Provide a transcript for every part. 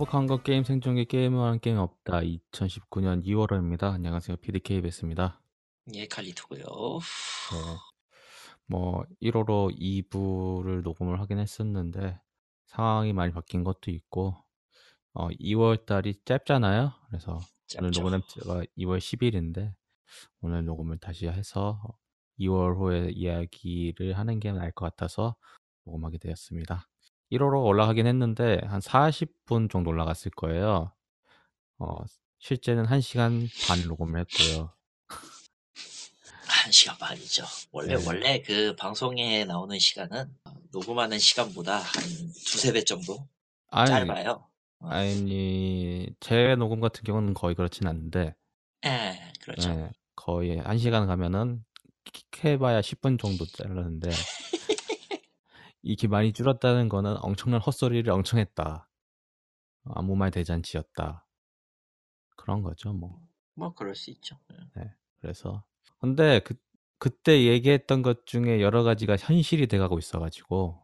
행복한 것 게임 생존기 게임을 하는 게임 없다 2019년 2월호입니다. 안녕하세요. PDKBS입니다. 예, 칼리토고요. 네. 뭐 1호로 2부를 녹음을 하긴 했었는데 상황이 많이 바뀐 것도 있고 어, 2월 달이 짧잖아요. 그래서 오늘 짧죠. 녹음한 때가 2월 10일인데 오늘 녹음을 다시 해서 2월 후에 이야기를 하는 게 나을 것 같아서 녹음하게 되었습니다. 1호로 올라가긴 했는데 한 40분 정도 올라갔을 거예요. 어, 실제는 1시간 반 녹음을 했고요. 한 시간 반이죠. 원래 네. 원래 그 방송에 나오는 시간은 녹음하는 시간보다 한 두세 배 정도 아니, 짧아요. 어. 아니 제 녹음 같은 경우는 거의 그렇진 않은데 예, 그렇죠. 네, 거의 1시간 가면은 끽해봐야 10분 정도 자르는데 이게 많이 줄었다는 거는 엄청난 헛소리를 엄청 했다. 아무 말 대잔치였다. 그런 거죠, 뭐. 뭐 그럴 수 있죠. 예. 네. 그래서 근데 그 그때 얘기했던 것 중에 여러 가지가 현실이 돼가고 있어가지고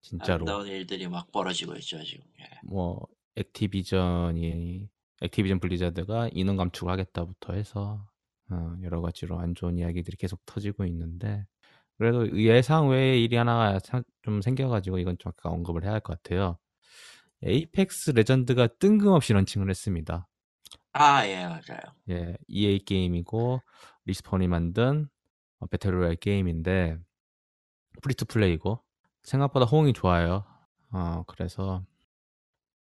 진짜로 아름다운 일들이 막 벌어지고 있죠 지금. 예. 뭐 액티비전이 액티비전 블리자드가 인원 감축을 하겠다부터 해서 어, 여러 가지로 안 좋은 이야기들이 계속 터지고 있는데 그래도 예상 외의 일이 하나가 사- 좀 생겨가지고 이건 좀 아까 언급을 해야 할 것 같아요. 에이펙스 레전드가 뜬금없이 launching을 했습니다. 아, 예, 맞아요. 예, EA 게임이고 리스폰이 만든 어, battle royale 게임인데 free to play고 생각보다 호응이 좋아요. 어, 그래서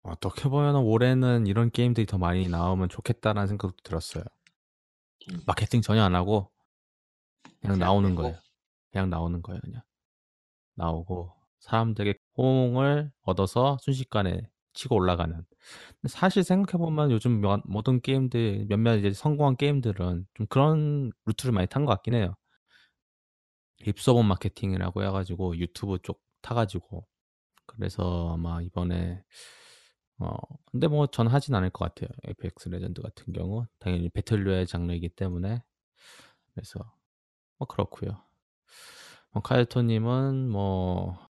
어떻게 보면 올해는 이런 게임들이 더 많이 나오면 좋겠다라는 생각도 들었어요. 음. 마케팅 전혀 안 하고 그냥 나오는. 거예요. 그냥 나오는 거예요, 그냥. 나오고 사람들에게 호응을 얻어서 순식간에 치고 올라가는. 근데 사실 생각해 보면 요즘 몇- 모든 게임들 몇몇 이제 성공한 게임들은 좀 그런 루트를 많이 탄 것 같긴 해요. 입소문 마케팅이라고 해가지고 유튜브 쪽 타가지고 그래서 아마 이번에 어 근데 뭐 전 하진 않을 것 같아요. 에이펙스 레전드 같은 경우 당연히 battle royale 장르이기 때문에 그래서 뭐 그렇고요. 어, 카이토님은 뭐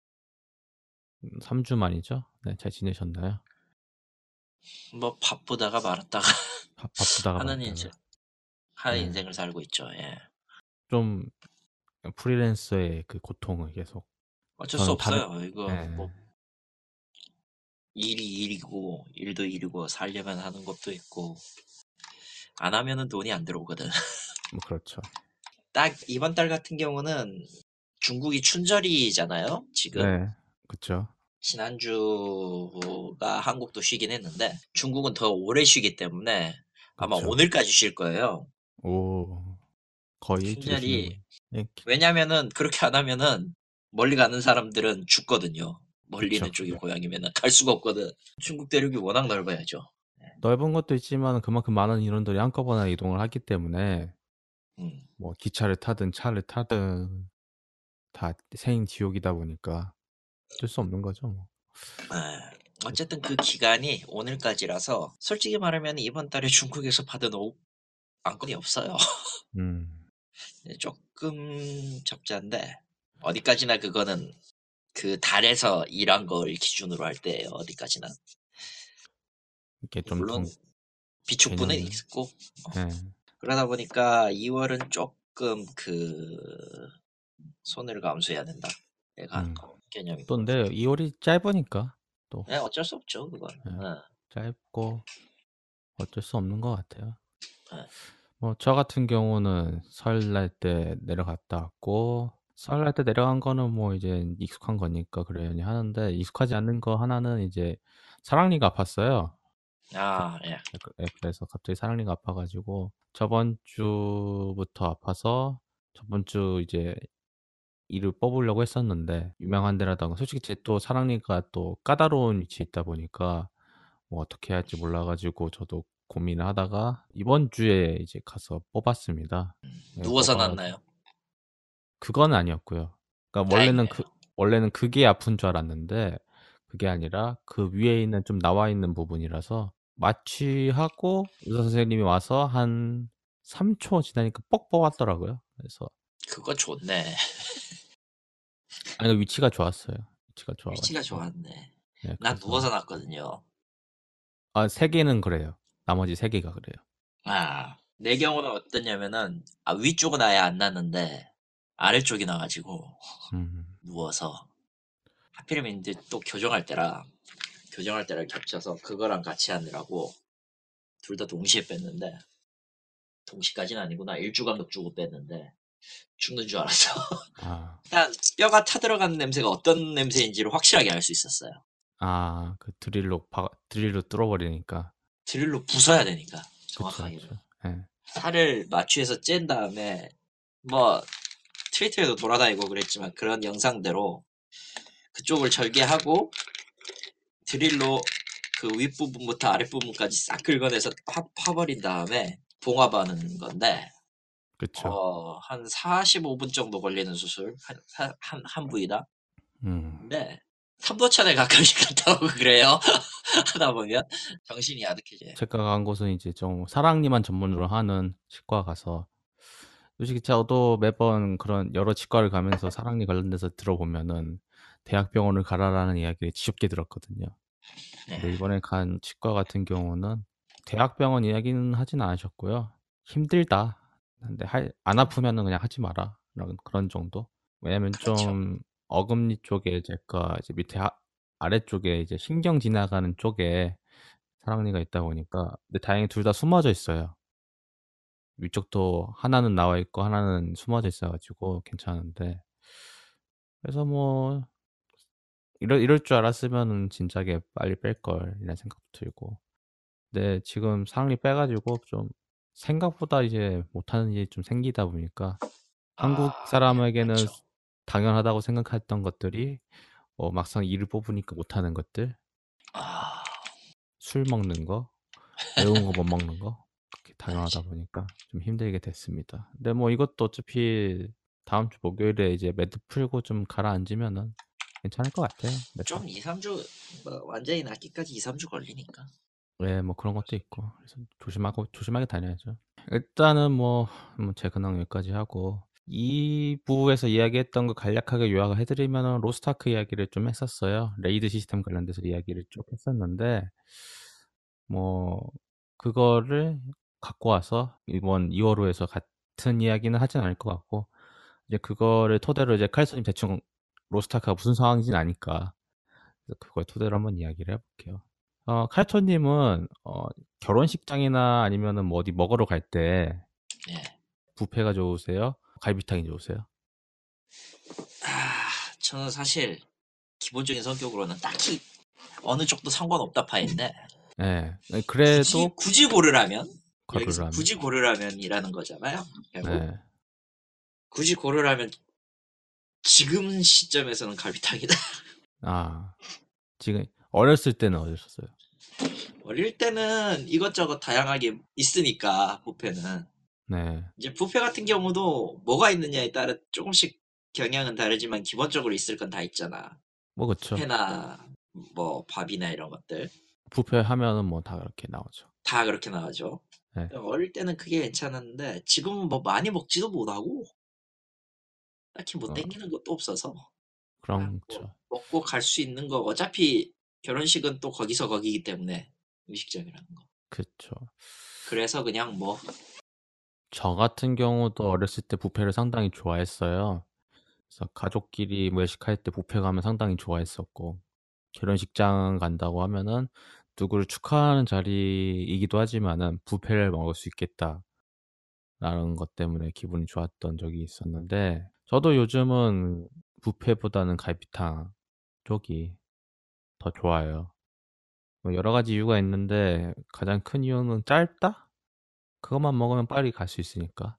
3주 만이죠? 네, 잘 지내셨나요? 뭐 바쁘다가 말았다가 바, 바쁘다가 하는 인생 하는 네. 인생을 살고 있죠. 예. 좀 프리랜서의 그 고통을 계속 어쩔 수 저는 다른- 없어요. 이거 네, 뭐 일이 일이고 일도 일이고 살려면 하는 것도 있고 안 하면은 돈이 안 들어오거든. 뭐 그렇죠. 딱 이번 달 같은 경우는 중국이 춘절이잖아요. 지금 네, 그렇죠. 지난주가 한국도 쉬긴 했는데 중국은 더 오래 쉬기 때문에 아마 그쵸. 오늘까지 쉴 거예요. 오 거의 춘절이 예, 왜냐면은 그렇게 안 하면은 멀리 가는 사람들은 죽거든요. 멀리 있는 쪽이 그쵸. 고향이면은 갈 수가 없거든. 중국 대륙이 워낙 넓어야죠. 넓은 것도 있지만 그만큼 많은 인원들이 한꺼번에 이동을 하기 때문에 음. 뭐 기차를 타든 차를 타든 다 생인 지옥이다 보니까 어쩔 수 없는 거죠. 뭐. 아, 어쨌든 그 기간이 오늘까지라서 솔직히 말하면 이번 달에 중국에서 받은 오 안건이 없어요. 음, 조금 적자인데 어디까지나 그거는 그 달에서 일한 걸 기준으로 할 때예요. 어디까지나 이게 좀 물론 좀, 비축분은 있고 예, 그러다 보니까 2월은 조금 그 손해를 감수해야 된다. 내가 음. 개념이. 또 근데 2월이 짧으니까 또 네, 어쩔 수 없죠 그건. 네. 어. 짧고 어쩔 수 없는 것 같아요. 네. 뭐저 같은 경우는 설날 때 내려갔다 왔고 설날 때 내려간 거는 뭐 이제 익숙한 거니까 그러려니 하는데 익숙하지 않는 거 하나는 이제 사랑니가 아팠어요. 아 예. 그- 예, 그래서 갑자기 사랑니가 아파가지고 저번 주부터 아파서 저번 주 이제 일을 뽑으려고 했었는데 유명한 데라다가 솔직히 제 또 사랑니가 또 까다로운 위치에 있다 보니까 뭐 어떻게 해야 할지 몰라가지고 저도 고민을 하다가 이번 주에 이제 가서 뽑았습니다. 네, 누워서 뽑아가지고- 났나요? 그건 아니었고요. 그러니까 원래는 다행이네요. 그 원래는 그게 아픈 줄 알았는데 그게 아니라 그 위에 있는 좀 나와 있는 부분이라서 마취하고 의사 선생님이 와서 한 3초 지나니까 뻑 뽑았더라고요. 그래서 그거 좋네. 아니 위치가 좋았어요. 위치가 좋아. 위치가 좋았네. 네, 난 그래서- 누워서 났거든요. 아, 세 개는 그래요. 나머지 세 개가 그래요. 아, 내 경우는 어떠냐면은, 아, 위쪽은 아예 안 났는데, 아래쪽이 나가지고, 음, 누워서, 하필이면 이제 또 교정할 때라, 교정할 때랑 겹쳐서 그거랑 같이 하느라고, 둘 다 동시에 뺐는데, 동시까지는 아니구나. 일주간격 주고 뺐는데, 죽는 줄 알았어. 아, 일단, 뼈가 타들어가는 냄새가 어떤 냄새인지를 확실하게 알 수 있었어요. 아, 그 드릴로 박, 드릴로 뚫어버리니까. 드릴로 부숴야 되니까, 정확하게. 그쵸. 예. 살을 마취해서 짠 다음에 뭐 트위터에도 돌아다니고 그랬지만 그런 영상대로 그쪽을 절개하고 드릴로 그 윗부분부터 아랫부분까지 싹 긁어내서 파, 파버린 다음에 봉합하는 건데 그쵸. 어, 한 45분 정도 걸리는 수술. 한, 한, 한, 한 부위다. 음, 근데 삼도천에 가끔씩 갔다 오고 그래요. 하다 보면 정신이 아득해져요. 제가 간 곳은 이제 좀 사랑니만 전문으로 하는 치과 가서 솔직히 저도 매번 그런 여러 치과를 가면서 사랑니 관련돼서 들어보면은 대학병원을 가라라는 이야기를 지겹게 들었거든요. 네. 이번에 간 치과 같은 경우는 대학병원 이야기는 하진 않으셨고요. 힘들다. 근데 할- 안 아프면은 그냥 하지 마라. 라는 그런 정도. 왜냐면 그렇죠. 좀 어금니 쪽에 제가 이제 밑에 하- 아래쪽에 이제 신경 지나가는 쪽에 사랑니가 있다 보니까 근데 다행히 둘 다 숨어져 있어요. 위쪽도 하나는 나와 있고 하나는 숨어져 있어가지고 괜찮은데 그래서 뭐 이럴 이럴 줄 알았으면은 진작에 빨리 뺄걸 이런 생각도 들고 근데 지금 사랑니 빼가지고 좀 생각보다 이제 못하는 일이 좀 생기다 보니까 한국 아, 사람에게는 그렇죠. 당연하다고 생각했던 것들이 어, 막상 일을 뽑으니까 못하는 것들 아, 술 먹는 거 매운 거 못 먹는 거 그렇게 당연하다 알지. 보니까 좀 힘들게 됐습니다. 근데 뭐 이것도 어차피 다음 주 목요일에 이제 매드 풀고 좀 가라앉으면은 괜찮을 것 같아요. 그래서 좀 2, 3주 뭐 완전히 낫기까지 2, 3주 걸리니까. 네, 뭐 그런 것도 있고 그래서 조심하고 조심하게 다녀야죠. 일단은 뭐, 뭐 제 근황 여기까지 하고 2부에서 이야기했던 거 간략하게 요약을 해드리면은 로스타크 이야기를 좀 했었어요. raid 시스템 관련돼서 이야기를 쭉 했었는데 뭐 그거를 갖고 와서 이번 2월호에서 같은 이야기는 하진 않을 것 같고 이제 그거를 토대로 이제 칼소님 대충 로스타크가 무슨 상황인지는 아니까 그걸 토대로 한번 이야기를 해볼게요. 어, 칼토님은 어, 결혼식장이나 아니면은 뭐 어디 먹으러 갈때 예. 뷔페가 좋으세요? 갈비탕이 좋으세요? 아, 저는 사실 기본적인 성격으로는 딱히 어느 쪽도 상관없다 파인데 네. 굳이, 그래도 굳이 고르라면 여기서 거르라면. 굳이 고르라면이라는 거잖아요. 결국 네. 굳이 고르라면 지금 시점에서는 갈비탕이다. 아 지금 어렸을 때는 어떠셨어요? 어릴 때는 이것저것 다양하게 있으니까 뷔페는 네. 이제 뷔페 같은 경우도 뭐가 있느냐에 따라 조금씩 경향은 다르지만 기본적으로 있을 건 다 있잖아. 뭐 그쵸. 회나 뭐 밥이나 이런 것들 뷔페 하면은 뭐 다 그렇게 나오죠. 다 그렇게 나가죠. 네. 어릴 때는 그게 괜찮았는데 지금은 뭐 많이 먹지도 못하고 딱히 뭐 어. 땡기는 것도 없어서 그럼 뭐죠 먹고 갈 수 있는 거 어차피 결혼식은 또 거기서 거기기 때문에 음식점이라는 거. 그쵸. 그래서 그냥 뭐 저 같은 경우도 어렸을 때 뷔페를 상당히 좋아했어요. 그래서 가족끼리 뭐 외식할 때 뷔페 가면 상당히 좋아했었고 결혼식장 간다고 하면은 누구를 축하하는 자리이기도 하지만은 뷔페를 먹을 수 있겠다. 라는 것 때문에 기분이 좋았던 적이 있었는데 저도 요즘은 뷔페보다는 갈비탕 쪽이 더 좋아요. 뭐 여러 가지 이유가 있는데 가장 큰 이유는 짧다? 그것만 먹으면 빨리 갈 수 있으니까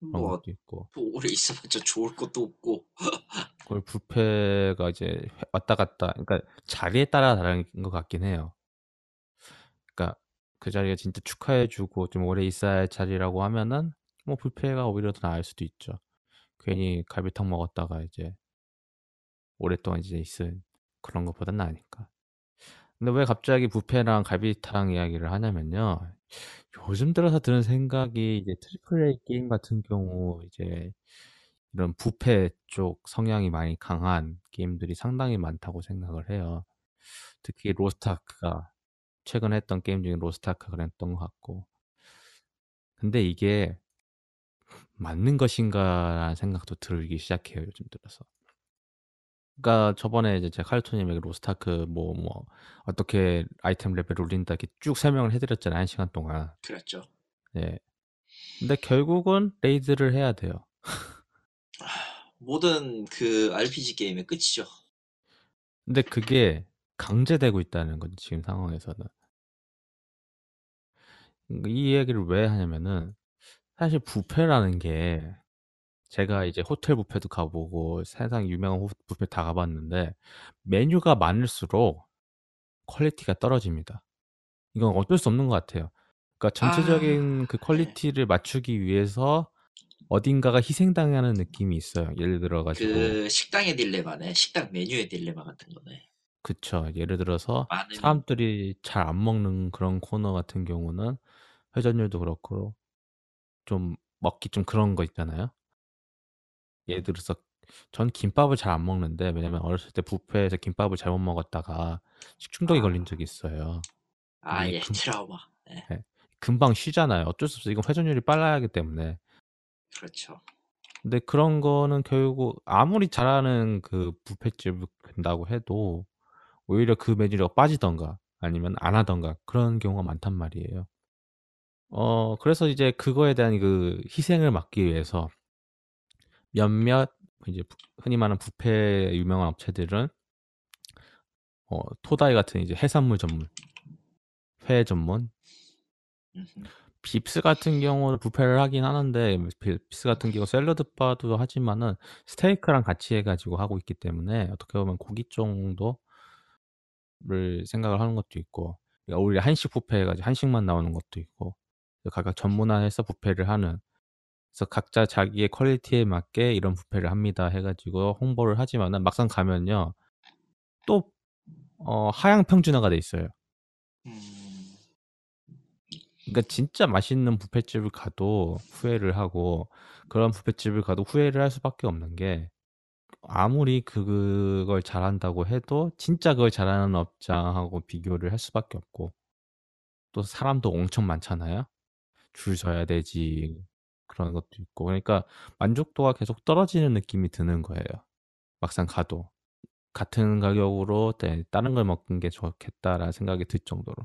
그런 뭐 것도 있고 뭐 오래 있어봤자 좋을 것도 없고 그걸 뷔페가 이제 왔다 갔다 그러니까 자리에 따라 다른 것 같긴 해요. 그러니까 그 자리가 진짜 축하해주고 좀 오래 있어야 할 자리라고 하면은 뭐 뷔페가 오히려 더 나을 수도 있죠. 괜히 갈비탕 먹었다가 이제 오랫동안 이제 있을 그런 것보단 나으니까. 근데 왜 갑자기 뷔페랑 갈비탕 이야기를 하냐면요. 요즘 들어서 드는 생각이 이제 triple A 게임 같은 경우 이제 이런 뷔페 쪽 성향이 많이 강한 게임들이 상당히 많다고 생각을 해요. 특히 로스타크가 최근에 했던 게임 중에 로스트아크 그랬던 것 같고. 근데 이게 맞는 것인가라는 생각도 들기 시작해요 요즘 들어서. 그러니까 저번에 이제 제가 칼토님에게 로스타크 뭐 뭐 어떻게 아이템 레벨 올린다 이렇게 쭉 설명을 해드렸잖아요 한 시간 동안. 그랬죠. 예. 근데 결국은 레이드를 해야 돼요. 모든 그 RPG 게임의 끝이죠. 근데 그게 강제되고 있다는 거지 지금 상황에서는. 이 얘기를 왜 하냐면은 사실 부페라는 게 제가 이제 호텔 뷔페도 가보고 세상 유명한 호- 뷔페 다 가봤는데 메뉴가 많을수록 quality가 떨어집니다. 이건 어쩔 수 없는 것 같아요. 그러니까 전체적인 아, 그 네. quality를 맞추기 위해서 어딘가가 희생당하는 느낌이 있어요. 예를 들어 가지고 그 식당의 딜레마네. 식당 메뉴의 딜레마 같은 거네. 그쵸. 예를 들어서 많으면 사람들이 잘 안 먹는 그런 코너 같은 경우는 회전율도 그렇고 좀 먹기 좀 그런 거 있잖아요. 예를 들어서 전 김밥을 잘 안 먹는데 왜냐면 어렸을 때 뷔페에서 김밥을 잘못 먹었다가 식중독에 아. 걸린 적이 있어요. 아, 이게 예, 금, 트라우마. 네, 예, 금방 쉬잖아요. 어쩔 수 없어. 이건 회전율이 빨라야 하기 때문에. 그렇죠. 근데 그런 거는 결국 아무리 잘하는 그 뷔페집을 간다고 해도 오히려 그 메뉴가 빠지던가 아니면 안 하던가 그런 경우가 많단 말이에요. 어, 그래서 이제 그거에 대한 그 희생을 막기 위해서 몇몇 이제 부- 흔히 말하는 뷔페 유명한 업체들은 어, 토다이 같은 이제 해산물 전문, 회 전문. 빕스 같은 경우는 뷔페를 하긴 하는데 빕스 같은 경우 샐러드 바도 하지만은 스테이크랑 같이 해가지고 하고 있기 때문에 어떻게 보면 고기 정도를 생각을 하는 것도 있고 그러니까 오히려 한식 뷔페 해가지고 한식만 나오는 것도 있고 각각 전문화해서 뷔페를 하는 그래서 각자 자기의 quality에 맞게 이런 뷔페를 합니다 해가지고 홍보를 하지만은 막상 가면요 또 어, 하향 평준화가 돼 있어요. 음, 그러니까 진짜 맛있는 뷔페집을 가도 후회를 하고 그런 뷔페집을 가도 후회를 할 수밖에 없는 게 아무리 그걸 잘한다고 해도 진짜 그걸 잘하는 업장하고 비교를 할 수밖에 없고 또 사람도 엄청 많잖아요. 줄 서야 되지 그런 것도 있고 그러니까 만족도가 계속 떨어지는 느낌이 드는 거예요. 막상 가도 같은 가격으로 네, 다른 걸 먹는 게 좋겠다라는 생각이 들 정도로.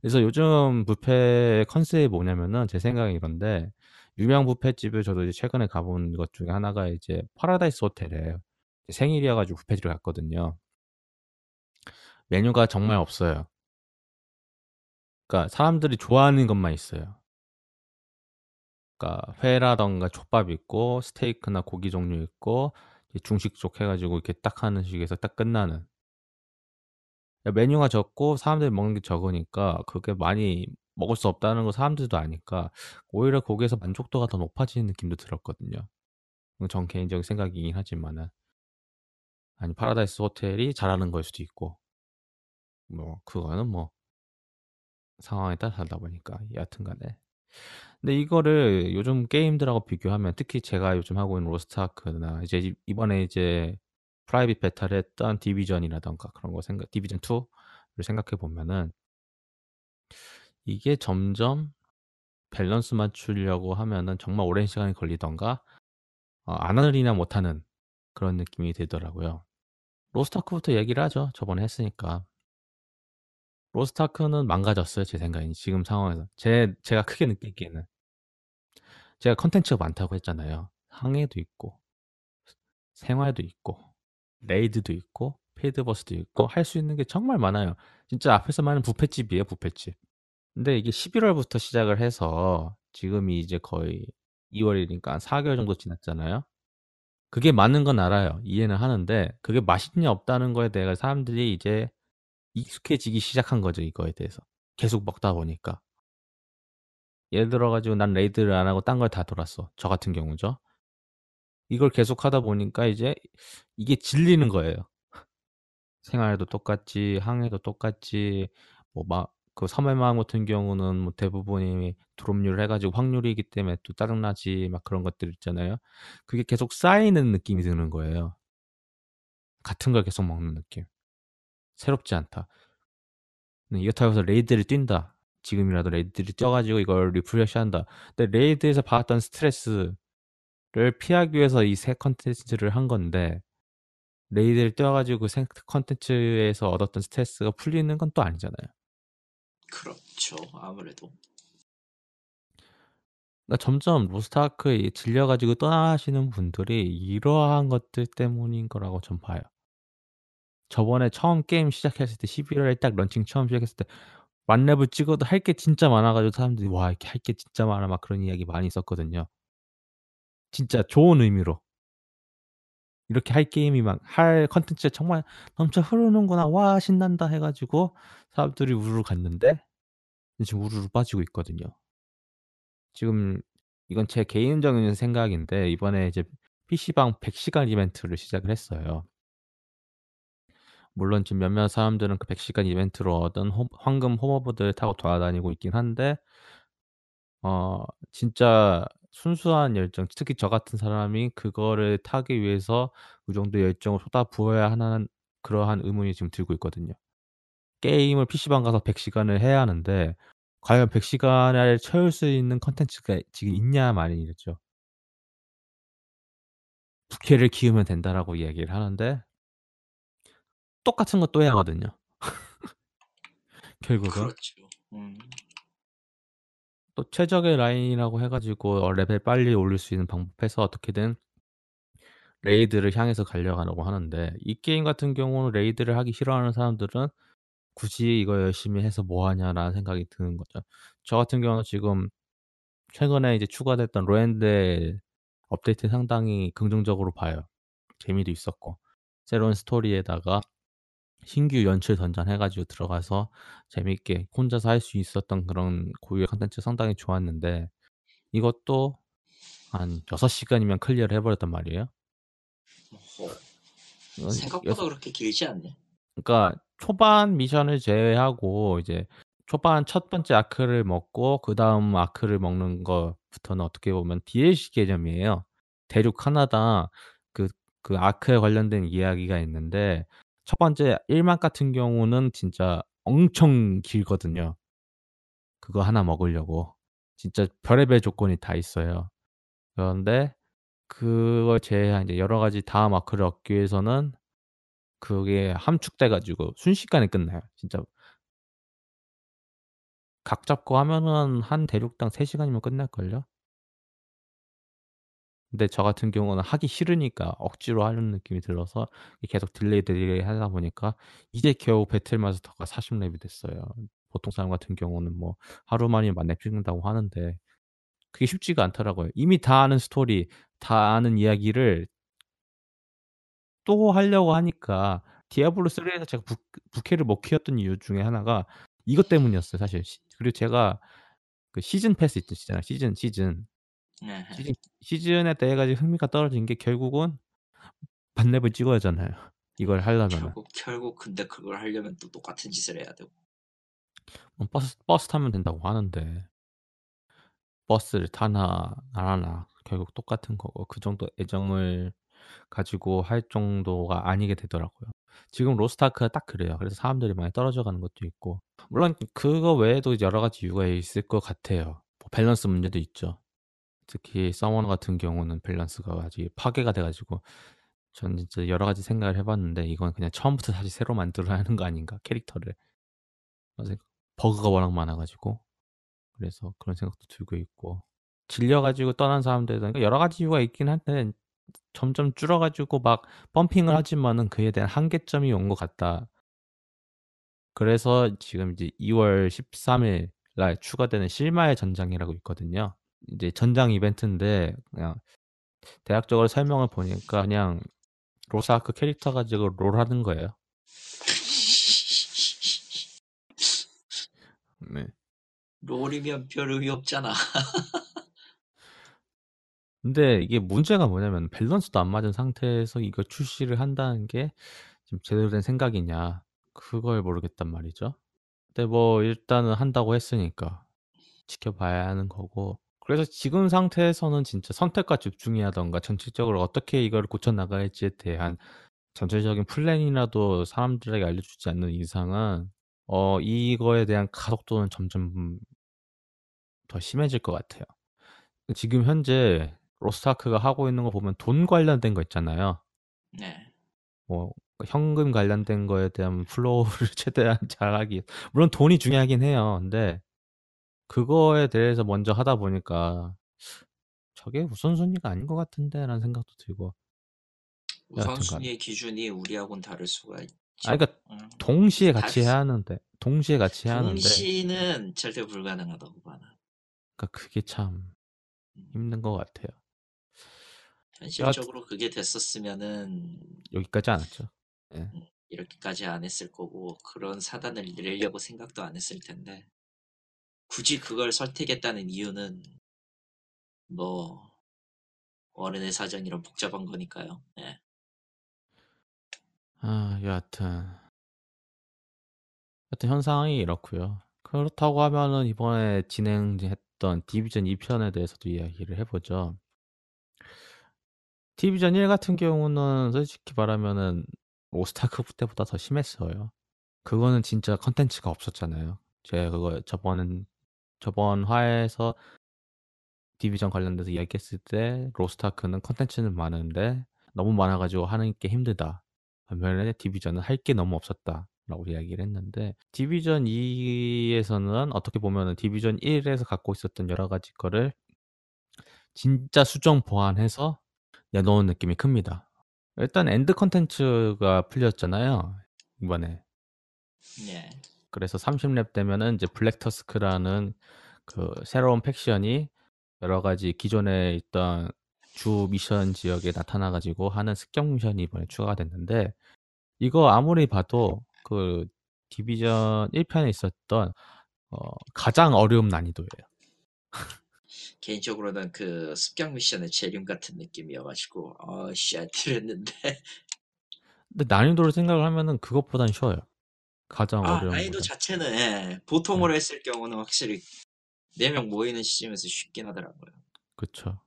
그래서 요즘 뷔페 컨셉이 뭐냐면은 제 생각이 이런데 유명 뷔페집을 저도 이제 최근에 가본 것 중에 하나가 이제 파라다이스 호텔에 생일이어가지고 뷔페집을 갔거든요. 메뉴가 정말 없어요. 그러니까 사람들이 좋아하는 것만 있어요. 그러니까 회라던가 족밥 있고 스테이크나 고기 종류 있고 중식 쪽 해가지고 이렇게 딱 하는 식에서 딱 끝나는. 메뉴가 적고 사람들이 먹는 게 적으니까 그게 많이 먹을 수 없다는 거 사람들도 아니까 오히려 거기에서 만족도가 더 높아지는 느낌도 들었거든요. 전 개인적인 생각이긴 하지만은. 아니 파라다이스 호텔이 잘하는 걸 수도 있고. 뭐 그거는 뭐 상황에 따라 다르다 보니까. 여하튼간에 근데 이거를 요즘 게임들하고 비교하면 특히 제가 요즘 하고 있는 로스트아크나 이제 이- 이번에 이제 private beta를 했던 디비전이라던가 그런 거 생각 디비전 2를 생각해 보면은 이게 점점 밸런스 맞추려고 하면은 정말 오랜 시간이 걸리던가 어, 안 하느니만 못하는 그런 느낌이 들더라고요. 로스타크부터 얘기를 하죠. 저번에 했으니까. 로스타크는 망가졌어요. 제 생각엔 지금 상황에서. 제 제가 크게 느끼기에는 제가 컨텐츠가 많다고 했잖아요. 항해도 있고 생활도 있고 raid도 있고 페이드버스도 있고 할 수 있는 게 정말 많아요. 진짜 앞에서 말하는 뷔페집이에요. 뷔페집. 근데 이게 11월부터 시작을 해서 지금이 이제 거의 2월이니까 한 4개월 정도 지났잖아요. 그게 많은 건 알아요. 이해는 하는데 그게 맛있냐 없다는 거에 대해 사람들이 이제 익숙해지기 시작한 거죠. 이거에 대해서. 계속 먹다 보니까. 예를 들어가지고 난 레이드를 안 하고 딴 걸 다 돌았어. 저 같은 경우죠. 이걸 계속 하다 보니까 이제 이게 질리는 거예요. 생활도 똑같지, 항해도 똑같지, 뭐 막 그 섬해마음 같은 경우는 뭐 대부분이 드롭률 해가지고 확률이기 때문에 또 짜증나지 막 그런 것들 있잖아요. 그게 계속 쌓이는 느낌이 드는 거예요. 같은 걸 계속 먹는 느낌. 새롭지 않다. 이렇다고 해서 raid를 뛴다. 지금이라도 raid를 뛰어가지고 이걸 refresh한다. 근데 raid에서 받았던 스트레스를 피하기 위해서 이 새 컨텐츠를 한 건데 raid를 뛰어가지고 그 컨텐츠에서 얻었던 스트레스가 풀리는 건 또 아니잖아요. 그렇죠. 아무래도. 그러니까 점점 로스트아크에 질려가지고 떠나시는 분들이 이러한 것들 때문인 거라고 전 봐요. 저번에 처음 게임 시작했을 때 11월에 딱 런칭 처음 시작했을 때 만렙을 찍어도 할 게 진짜 많아가지고 사람들이 와 이렇게 할 게 진짜 많아 막 그런 이야기 많이 있었거든요. 진짜 좋은 의미로 이렇게 할 게임이 막 할 컨텐츠가 정말 넘쳐 흐르는구나 와 신난다 해가지고 사람들이 우르르 갔는데 지금 우르르 빠지고 있거든요. 지금 이건 제 개인적인 생각인데 이번에 이제 PC방 100시간 이벤트를 시작을 했어요. 물론 지금 몇몇 사람들은 그 100 시간 이벤트로 얻은 호, 황금 호버보드를 타고 돌아다니고 있긴 한데 어 진짜 순수한 열정 특히 저 같은 사람이 그거를 타기 위해서 그 정도 열정을 쏟아부어야 하는 그러한 의문이 지금 들고 있거든요. 게임을 PC방 가서 100 시간을 해야 하는데 과연 100 시간을 채울 수 있는 컨텐츠가 지금 있냐 말이죠. 부캐를 키우면 된다라고 얘기를 하는데 똑같은 것도 해야 하거든요. 결국은. 그렇죠. 음. 또 최적의 라인이라고 해가지고 어, 레벨 빨리 올릴 수 있는 방법해서 어떻게든 raid를 향해서 가려고 하는데 이 게임 같은 경우는 raid를 하기 싫어하는 사람들은 굳이 이거 열심히 해서 뭐 하냐라는 생각이 드는 거죠. 저 같은 경우는 지금 최근에 이제 추가됐던 로헨델 업데이트 상당히 긍정적으로 봐요. 재미도 있었고 새로운 스토리에다가 신규 연출 던전 해가지고 들어가서 재밌게 혼자서 할 수 있었던 그런 고유의 컨텐츠 상당히 좋았는데 이것도 한 6시간이면 clear를 해버렸단 말이에요. 어, 생각보다. 그렇게 길지 않네. 그러니까 초반 미션을 제외하고 이제 초반 첫 번째 아크를 먹고 그 다음 아크를 먹는 것부터는 어떻게 보면 DLC 개념이에요. 대륙 하나당 그, 그 아크에 관련된 이야기가 있는데 첫 번째 1막 같은 경우는 진짜 엄청 길거든요. 그거 하나 먹으려고. 진짜 별의별 조건이 다 있어요. 그런데 그걸 제외한 이제 여러 가지 다음 아크를 얻기 위해서는 그게 함축돼가지고 순식간에 끝나요. 진짜 각 잡고 하면은 한 대륙당 3시간이면 끝날걸요? 근데 저 같은 경우는 하기 싫으니까 억지로 하는 느낌이 들어서 계속 delay delay 하다 보니까 이제 겨우 배틀마스터가 40렙이 됐어요. 보통 사람 같은 경우는 뭐 하루 만에 만렙 찍는다고 하는데 그게 쉽지가 않더라고요. 이미 다 아는 스토리, 다 아는 이야기를 또 하려고 하니까 디아블로 3에서 제가 부, 부캐를 못 키웠던 이유 중에 하나가 이것 때문이었어요, 사실. 그리고 제가 그 season pass 있잖아요. 시즌 시즌 네. 시즌, 시즌에 대해 가지고 흥미가 떨어진 게 결국은 만렙을 찍어야 하잖아요. 이걸 하려면 결국 결국 근데 그걸 하려면 또 똑같은 짓을 해야 되고 뭐 버스 버스 타면 된다고 하는데 버스를 타나 안 타나 결국 똑같은 거고 그 정도 애정을 가지고 할 정도가 아니게 되더라고요. 지금 로스타크가 딱 그래요. 그래서 사람들이 많이 떨어져 가는 것도 있고 물론 그거 외에도 여러 가지 이유가 있을 것 같아요. 뭐 밸런스 문제도 있죠. 특히 서머너 같은 경우는 밸런스가 아직 파괴가 돼 가지고 전 진짜 여러 가지 생각을 해 봤는데 이건 그냥 처음부터 다시 새로 만들어야 하는 거 아닌가 캐릭터를 버그가 워낙 많아 가지고 그래서 그런 생각도 들고 있고 질려 가지고 떠난 사람들도 여러 가지 이유가 있긴 한데 점점 줄어 가지고 막 펌핑을 하지만은 그에 대한 한계점이 온 것 같다. 그래서 지금 이제 2월 13일 날 추가되는 실마의 전장이라고 있거든요. 이제 전장 이벤트인데 그냥 대략적으로 설명을 보니까 그냥 로사크 캐릭터 가지고 롤 하는 거예요. 네. 롤이면 별 의미 없잖아. 근데 이게 문제가 뭐냐면 밸런스도 안 맞은 상태에서 이걸 출시를 한다는 게 지금 제대로 된 생각이냐 그걸 모르겠단 말이죠. 근데 뭐 일단은 한다고 했으니까 지켜봐야 하는 거고 그래서 지금 상태에서는 진짜 선택과 집중이라던가 전체적으로 어떻게 이걸 고쳐나갈지에 대한 전체적인 플랜이라도 사람들에게 알려주지 않는 이상은 어 이거에 대한 가속도는 점점 더 심해질 것 같아요. 지금 현재 로스트아크가 하고 있는 거 보면 돈 관련된 거 있잖아요. 네. 뭐 현금 관련된 거에 대한 flow를 최대한 잘하기 물론 돈이 중요하긴 해요. 근데 그거에 대해서 먼저 하다 보니까 저게 우선순위가 아닌 것 같은데라는 생각도 들고 여하튼간 우선순위의 기준이 우리하고는 다를 수가 있죠. 아 그러니까 음. 동시에 다를 같이 수- 해야 하는데 동시에 같이 해야 하는데 동시는 절대 불가능하다고 봐. 나. 그러니까 그게 참 힘든 것 같아요. 현실적으로 그게 됐었으면은 여기까지 안 왔죠. 이렇게까지 안 했을 거고 그런 사단을 내려고 생각도 안 했을 텐데 굳이 그걸 선택했다는 이유는 뭐 어른의 사정 이런 복잡한 거니까요. 예. 아 여하튼 하여튼 현상이 이렇고요. 그렇다고 하면은 이번에 진행했던 디비전 2편에 대해서도 이야기를 해보죠. 디비전 1 같은 경우는 솔직히 말하면은 오스타크부 때보다 더 심했어요. 그거는 진짜 컨텐츠가 없었잖아요. 제가 그거 저번 저번 화에서 디비전 관련돼서 이야기했을 때 로스트아크는 컨텐츠는 많은데 너무 많아가지고 하는 게 힘들다. 반면에 디비전은 할 게 너무 없었다 라고 이야기를 했는데 디비전 2에서는 어떻게 보면은 디비전 1에서 갖고 있었던 여러 가지 거를 진짜 수정 보완해서 내놓은 느낌이 큽니다. 일단 end 컨텐츠가 풀렸잖아요. 이번에. 예. 그래서 30렙 되면은 이제 블랙터스크라는 그 새로운 faction이 여러 가지 기존에 있던 주 미션 지역에 나타나가지고 하는 습격 미션이 이번에 추가가 됐는데 이거 아무리 봐도 그 디비전 1편에 있었던 어, 가장 어려운 난이도예요. 개인적으로는 그 습격 미션의 재림 같은 느낌이어가지고 어씨 이랬는데 근데 난이도를 생각을 하면은 그것보단 쉬워요. 가장 아 어려운 난이도 거죠. 자체는 예, 보통으로 했을 경우는 확실히 4명 모이는 시점에서 쉽긴 하더라고요. 그쵸.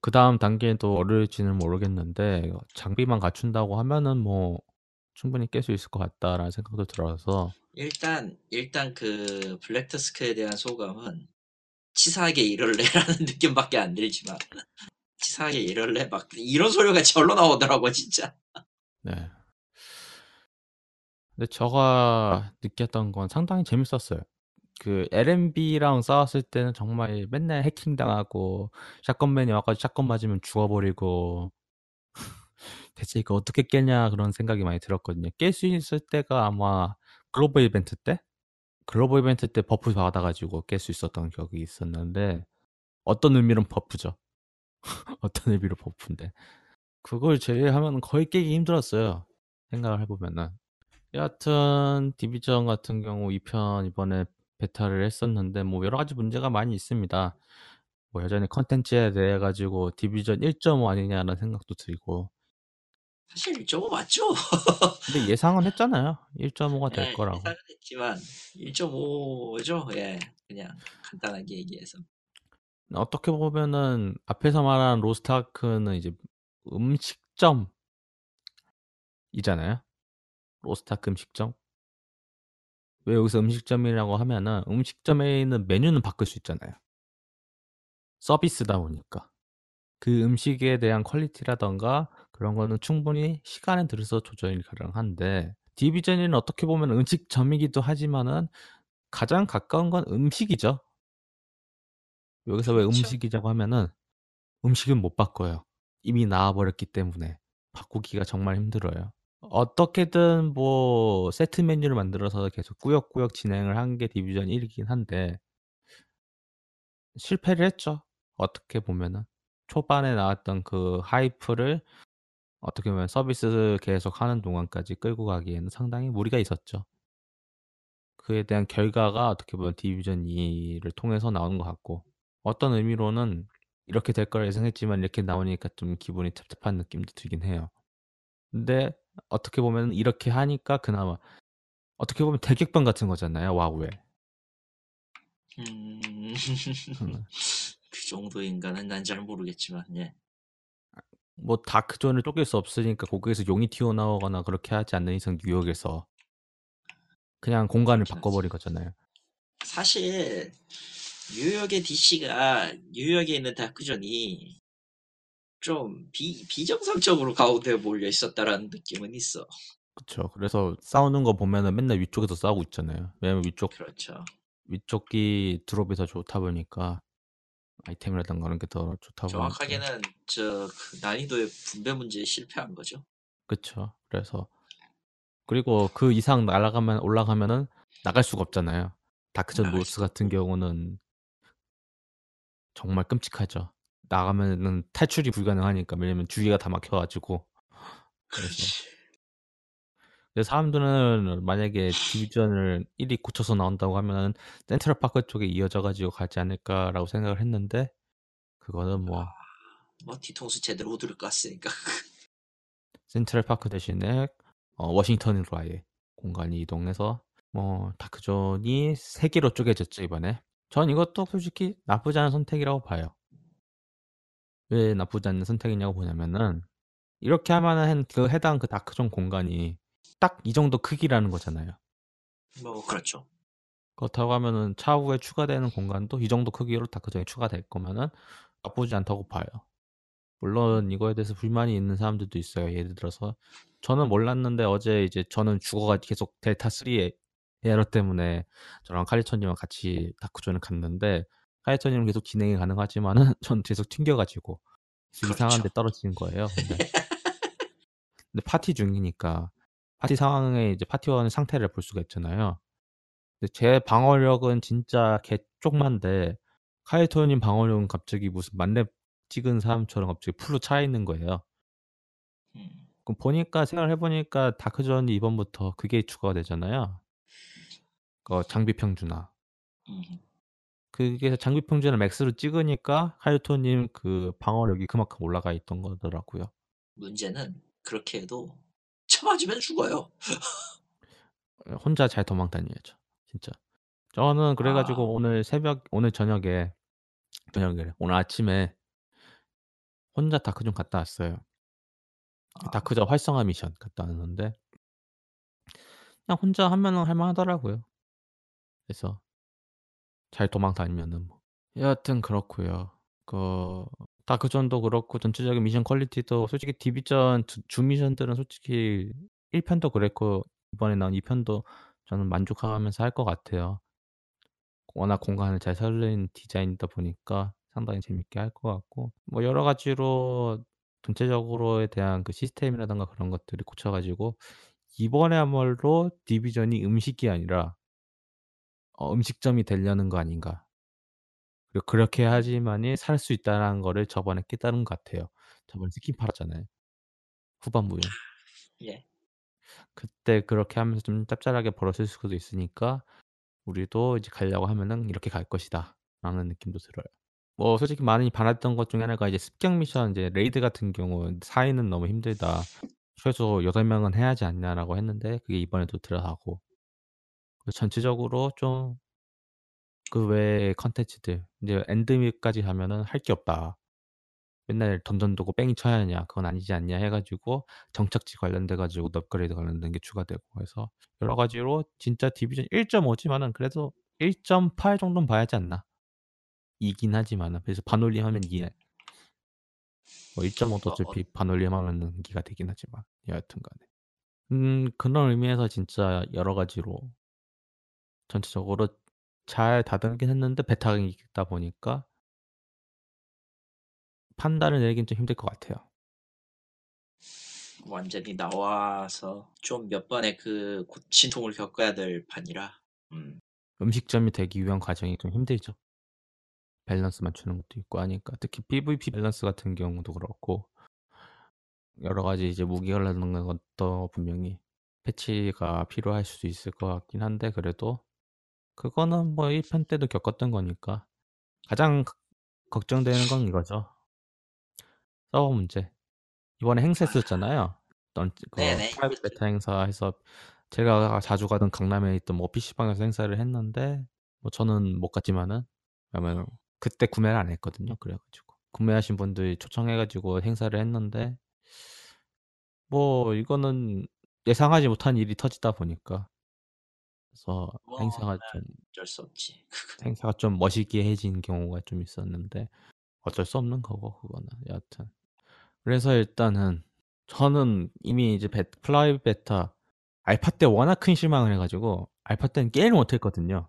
그 다음 단계는 또 어려울지는 모르겠는데 장비만 갖춘다고 하면은 뭐 충분히 깰 수 있을 것 같다라는 생각도 들어서 일단 일단 그 블랙터스크에 대한 소감은 치사하게 이럴래라는 느낌밖에 안 들지만 치사하게 이럴래 막 이런 소리가 절로 나오더라고 진짜. 네. 근데 제가 느꼈던 건 상당히 재밌었어요. 그 LMB랑 싸웠을 때는 정말 맨날 해킹 당하고 샷건맨이 와가지고 샷건 맞으면 죽어버리고 대체 이거 어떻게 깨냐 그런 생각이 많이 들었거든요. 깰 수 있을 때가 아마 글로벌 이벤트 때 글로벌 이벤트 때 buff 받아가지고 깰 수 있었던 기억이 있었는데 어떤 의미로 buff죠. 어떤 의미로 buff인데 그걸 제외하면 거의 깨기 힘들었어요. 생각을 해보면은 여하튼 디비전 같은 경우 2편 이번에 베타를 했었는데 뭐 여러 가지 문제가 많이 있습니다. 뭐 여전히 컨텐츠에 대해 가지고 디비전 1.5 아니냐라는 생각도 들고 사실 1.5 맞죠? 근데 예상은 했잖아요. 1.5가 될 예, 거라고. 예상은 했지만 1.5죠. 예, 그냥 간단하게 얘기해서. 어떻게 보면은 앞에서 말한 로스트아크는 이제 음식점 이잖아요. 로스트아크 음식점. 왜 여기서 음식점이라고 하면은 음식점에 있는 메뉴는 바꿀 수 있잖아요. 서비스다 보니까. 그 음식에 대한 퀄리티라던가 그런 거는 충분히 시간에 들어서 조절이 가능한데 디비전이는 어떻게 보면 음식점이기도 하지만은 가장 가까운 건 음식이죠. 여기서 왜 그렇죠. 음식이라고 하면은 음식은 못 바꿔요. 이미 나와버렸기 때문에 바꾸기가 정말 힘들어요. 어떻게든 뭐 세트 메뉴를 만들어서 계속 꾸역꾸역 진행을 한 게 디비전 1 이긴 한데 실패를 했죠. 어떻게 보면은 초반에 나왔던 그 하이프를 어떻게 보면 서비스 계속 하는 동안까지 끌고 가기에는 상당히 무리가 있었죠. 그에 대한 결과가 어떻게 보면 디비전 2를 통해서 나오는 것 같고 어떤 의미로는 이렇게 될 거라 예상했지만 이렇게 나오니까 좀 기분이 찝찝한 느낌도 들긴 해요. 근데 어떻게 보면 이렇게 하니까 그나마 어떻게 보면 대격변 같은 거잖아요 와우에 음, 음. 그 정도인가는 난잘 모르겠지만, 예. 뭐 다크존을 쫓길 수 없으니까 거기에서 용이 튀어나오거나 그렇게 하지 않는 이상 뉴욕에서 그냥 공간을. 바꿔버린 거잖아요. 사실 뉴욕의 DC가 뉴욕에 있는 다크존이 좀 비, 비정상적으로 가운데 몰려 있었다라는 느낌은 있어. 그쵸. 그래서 싸우는 거 보면은 맨날 위쪽에서 싸우고 있잖아요. 왜냐면 위쪽, 그렇죠. 위쪽이 드롭이 더 좋다 보니까, 아이템이라든가 그런 게 더 좋다 보니까. 정확하게는 저 그 난이도의 분배 문제에 실패한 거죠. 그쵸. 그래서, 그리고 그 이상 날아가면, 올라가면은 나갈 수가 없잖아요. 노스 수가 같은 경우는 정말 끔찍하죠. 나가면은 탈출이 불가능하니까, 왜냐면 주위가 다 막혀가지고. 그래서. 근데 사람들은 만약에 디비전을 1위 고쳐서 나온다고 하면은 센트럴 파크 쪽에 이어져가지고 가지 않을까라고 생각을 했는데 그거는 뭐뭐 뒤통수 제대로 후드를 깠으니까. 센트럴 파크 대신에 어, 워싱턴으로 아예 공간이 이동해서 뭐 다크존이 세 개로 쪼개졌죠 이번에. 전 이것도 솔직히 나쁘지 않은 선택이라고 봐요. 왜 나쁘지 않은 선택이냐고 보냐면은 이렇게 하면은 그 해당 그 다크존 공간이 딱 이 정도 크기라는 거잖아요. 뭐 그렇죠. 그렇다고 하면은 차후에 추가되는 공간도 이 정도 크기로 다크존이 추가될 거면은 나쁘지 않다고 봐요. 물론 이거에 대해서 불만이 있는 사람들도 있어요. 예를 들어서 저는 몰랐는데 어제 이제 저는 죽어가 계속 델타 3의 에러 때문에 저랑 카리처님과 같이 다크존을 갔는데 카리처님은 계속 진행이 가능하지만은 전 계속 튕겨가지고 이상한 데 그렇죠. 떨어지는 거예요. 근데, 근데 파티 중이니까 파티 상황에 이제 파티원의 상태를 볼 수가 있잖아요. 근데 제 방어력은 진짜 개쪽만데 카이토님 방어력은 갑자기 무슨 만렙 찍은 사람처럼 갑자기 풀로 차 있는 거예요. 음, 그럼 보니까 생각을 해보니까 다크존이 이번부터 그게 추가가 되잖아요. 그 장비 평준화. 음. 그게 장비 평준화 맥스로 찍으니까 카이토님 그 방어력이 그만큼 올라가 있던 거더라고요. 문제는 그렇게 해도 쳐맞으면 죽어요. 혼자 잘 도망 다녀야죠. 진짜. 저는 그래가지고 아, 오늘 새벽 오늘 저녁에 저녁에 오늘 아침에 혼자 다크존 갔다 왔어요. 아, 다크존 활성화 미션 갔다 왔는데 그냥 혼자 하면은 할만하더라고요. 그래서 잘 도망 다니면은 뭐. 여하튼 그렇고요. 그 다크존도 그렇고 전체적인 미션 quality도 솔직히 디비전 주, 주 미션들은 솔직히 1편도 그랬고 이번에 나온 2편도 저는 만족하면서 할 것 같아요. 워낙 공간을 잘 살린 디자인이다 보니까 상당히 재밌게 할 것 같고 뭐 여러 가지로 전체적으로에 대한 그 시스템이라든가 그런 것들이 고쳐가지고 이번에야말로 디비전이 음식이 아니라 어, 음식점이 되려는 거 아닌가. 그리고 그렇게 음, 해야만이 살 수 있다는 거를 저번에 깨달은 것 같아요. 저번에 스킨 팔았잖아요. 후반부에. 예. 그때 그렇게 하면서 좀 짭짤하게 벌었을 수도 있으니까 우리도 이제 가려고 하면은 이렇게 갈 것이다. 라는 느낌도 들어요. 뭐 솔직히 많이 바랐던 것 중에 하나가 이제 습격 미션 이제 raid 같은 경우 4인은 너무 힘들다. 최소 8명은 해야지 않냐라고 했는데 그게 이번에도 들어가고 전체적으로 좀 그 외의 컨텐츠들 이제 엔드미까지 가면은 할 게 없다. 맨날 던전 두고 뺑이 쳐야 하냐 그건 아니지 않냐 해 가지고 정착지 관련돼 가지고 업그레이드 관련된 게 추가되고 해서 여러 가지로 진짜 디비전 1.5지만은 그래도 1.8 정도는 봐야지 않나? 이긴 하지만은. 그래서 반올림 하면 이해. 뭐 1.5도 뭐, 어, 어차피 반올림 하면은 기가 되긴 하지만 여하튼 간에. 음 그런 의미에서 진짜 여러 가지로 전체적으로 잘 다듬긴 했는데 베타가 있다 보니까 판단을 내리긴 좀 힘들 것 같아요. 완전히 나와서 좀 몇 번의 그 고친통을 겪어야 될 판이라. 음, 음식점이 되기 위한 과정이 좀 힘들죠. 밸런스 맞추는 것도 있고 하니까 특히 PVP 밸런스 같은 경우도 그렇고 여러 가지 이제 무기 관련된 것도 분명히 패치가 필요할 수도 있을 것 같긴 한데 그래도 그거는 뭐 1편 때도 겪었던 거니까 가장 걱정되는 건 이거죠. 서버 문제. 이번에 행사 아, 했었잖아요. 넌, 그 네네. private 베타 행사해서 제가 자주 가던 강남에 있던 뭐 PC방에서 행사를 했는데 뭐 저는 못 갔지만은 그러면 그때 구매를 안 했거든요. 그래가지고 구매하신 분들이 초청해가지고 행사를 했는데 뭐 이거는 예상하지 못한 일이 터지다 보니까 그래서 뭐 행사가 좀 어쩔 수 없지. 행사가 좀 멋있게 해진 경우가 좀 있었는데 어쩔 수 없는 거고 그거는 여하튼 그래서 일단은 저는 이미 이제 베, private 베타 알파 때 워낙 큰 실망을 해가지고 알파 때는 게임을 못했거든요.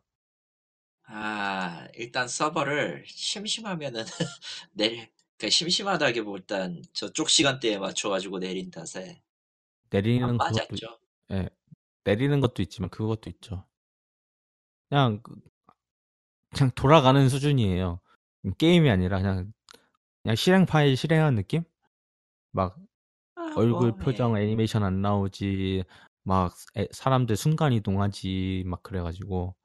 아 일단 서버를 심심하면은 내릴 그러니까 심심하다기보단 저쪽 시간대에 맞춰가지고 내린 탓에 내리는 안 그것도 맞았죠. 예 내리는 것도 있지만 그것도 있죠. 그냥 그- 그냥 돌아가는 수준이에요. 게임이 아니라 그냥 그냥 실행 파일 실행한 느낌? 막 아, 얼굴 뭐, 표정 예. 애니메이션 안 나오지 막 애- 사람들 순간 이동하지 막 그래가지고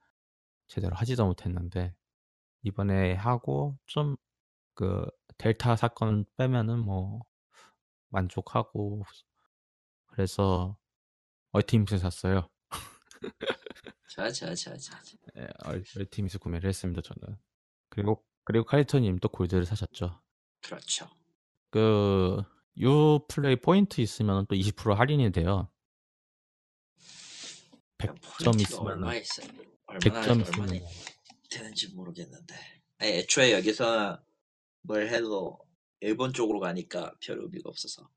제대로 하지도 못했는데 이번에 하고 좀 그 델타 사건 빼면은 뭐 만족하고 그래서 얼티밋을 샀어요. 자, 자, 자, 자. 자. 예, 얼, 얼티밋을 구매를 했습니다 저는. 그리고 그리고 카이토님 또 골드를 사셨죠. 그렇죠. 그 유플레이 포인트 있으면 또 20% 할인이 돼요. 100점 포인트가 있으면 얼마 있어요? 100점 얼마나 있으면 얼마나 되는지 모르겠는데. 아니, 애초에 여기서 뭘 해도 일본 쪽으로 가니까 별 의미가 없어서.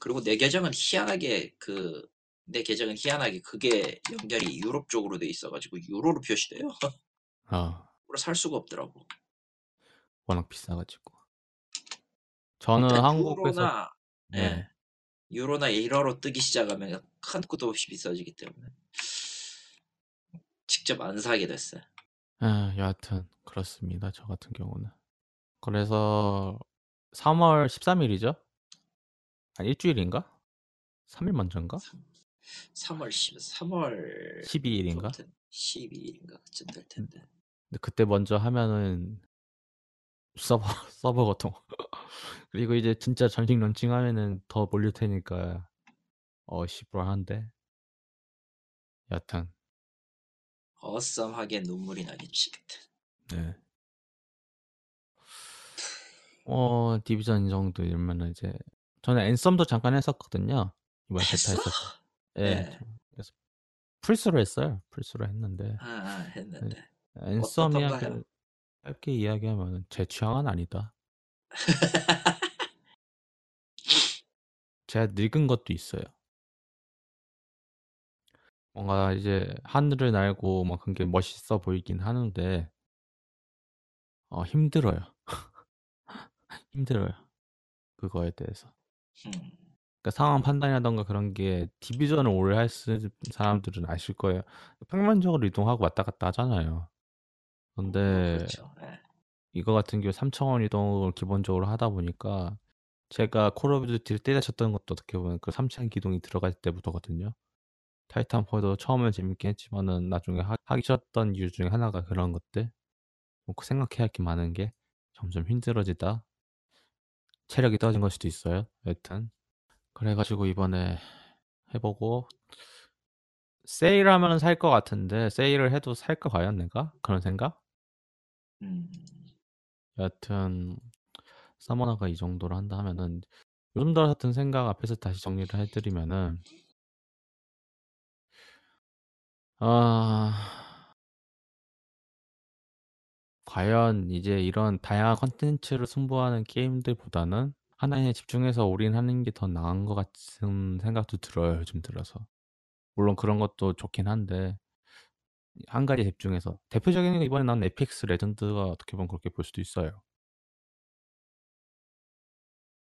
그리고 내 계정은 희한하게 그 내 계정은 희한하게 그게 연결이 유럽 쪽으로 돼 있어가지고 유로로 표시돼요. 아 유로 살 수가 없더라고. 워낙 비싸가지고 저는 일단 한국에서 유로나 네 예, 유로나 1어로 뜨기 시작하면 큰 것도 없이 비싸지기 때문에 직접 안 사게 됐어요. 아, 여하튼 그렇습니다. 저 같은 경우는 그래서 3월 13일이죠? 한 일주일인가? 3일 먼저인가? 3 월 10, 3월 12일인가? 12일인가 그쯤 될 텐데. 근데 그때 먼저 하면은 서버 서버 고통 그리고 이제 진짜 전식 런칭하면은 더 몰릴 테니까 어 시불한데 여하튼 어썸하게 눈물이 나겠지 그때. 네. 어 디비전 이 정도 이러면은 이제 저는 앤썸도 잠깐 했었거든요. 이번에 베타 했어? 예. 네. 그래서 플스로 했어요. 플스로 했는데 아, 아, 했는데 앤썸이? 그 짧게 이야기하면 제 취향은 아니다. 제가 늙은 것도 있어요. 뭔가 이제 하늘을 날고 막 그런 게 멋있어 보이긴 하는데 어, 힘들어요. 힘들어요. 그거에 대해서. 음, 그러니까 상황 판단이라던가 그런 게 디비전을 오래 할 사람들은 아실 거예요. 평면적으로 이동하고 왔다 갔다 하잖아요. 뭐 근데 그렇죠. 예. 이거 같은 경우 3차원 이동을 기본적으로 하다 보니까 제가 콜 오브 듀티를 때려쳤던 것도 어떻게 보면 그 3차원 기동이 들어갈 때부터거든요. 타이탄폴도 처음엔 재밌게 했지만은 나중에 하, 하기 싫었던 이유 중에 하나가 그런 것들. 뭐 생각해야 할 게 많은 게 점점 힘들어지다. 체력이 떨어진 걸 수도 있어요. 여튼 그래가지고 이번에 해보고 세일하면 살 것 같은데 세일을 해도 살까 과연 내가 그런 생각? 음, 여튼 서머너가 이 정도로 한다 하면은 요즘 들어 같은 생각 앞에서 다시 정리를 해드리면은 아 과연 이제 이런 다양한 컨텐츠를 승부하는 게임들보다는 하나에 집중해서 올인하는 게 더 나은 것 같은 생각도 들어요 요즘 들어서 물론 그런 것도 좋긴 한데 한 가지 집중해서 대표적인 게 이번에 나온 에이펙스 레전드가 어떻게 보면 그렇게 볼 수도 있어요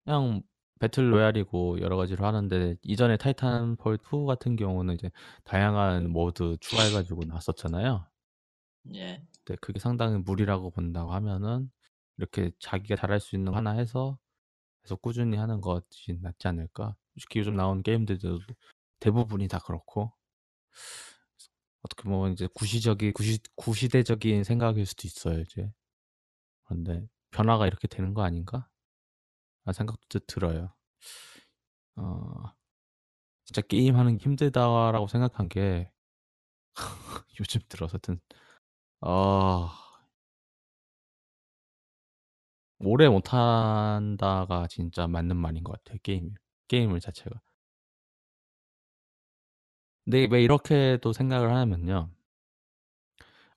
그냥 battle royale이고 여러 가지로 하는데 이전에 타이탄폴 2 같은 경우는 이제 다양한 모드 추가해 가지고 나왔었잖아요. 예. 근데 그게 상당히 무리라고 본다고 하면은 이렇게 자기가 잘할 수 있는 거 하나 해서 계속 꾸준히 하는 것이 낫지 않을까. 솔직히 요즘 나온 게임들도 대부분이 다 그렇고 어떻게 보면 이제 구시적인 구시 구시대적인 생각일 수도 있어요 이제. 그런데 변화가 이렇게 되는 거 아닌가? 라는 생각도 들어요. 어, 진짜 게임 하는 게 힘들다라고 생각한 게 요즘 들어서 든 어, 오래 못한다가 진짜 맞는 말인 것 같아요. 게임 게임을 자체가 근데 왜 이렇게 또 생각을 하냐면요.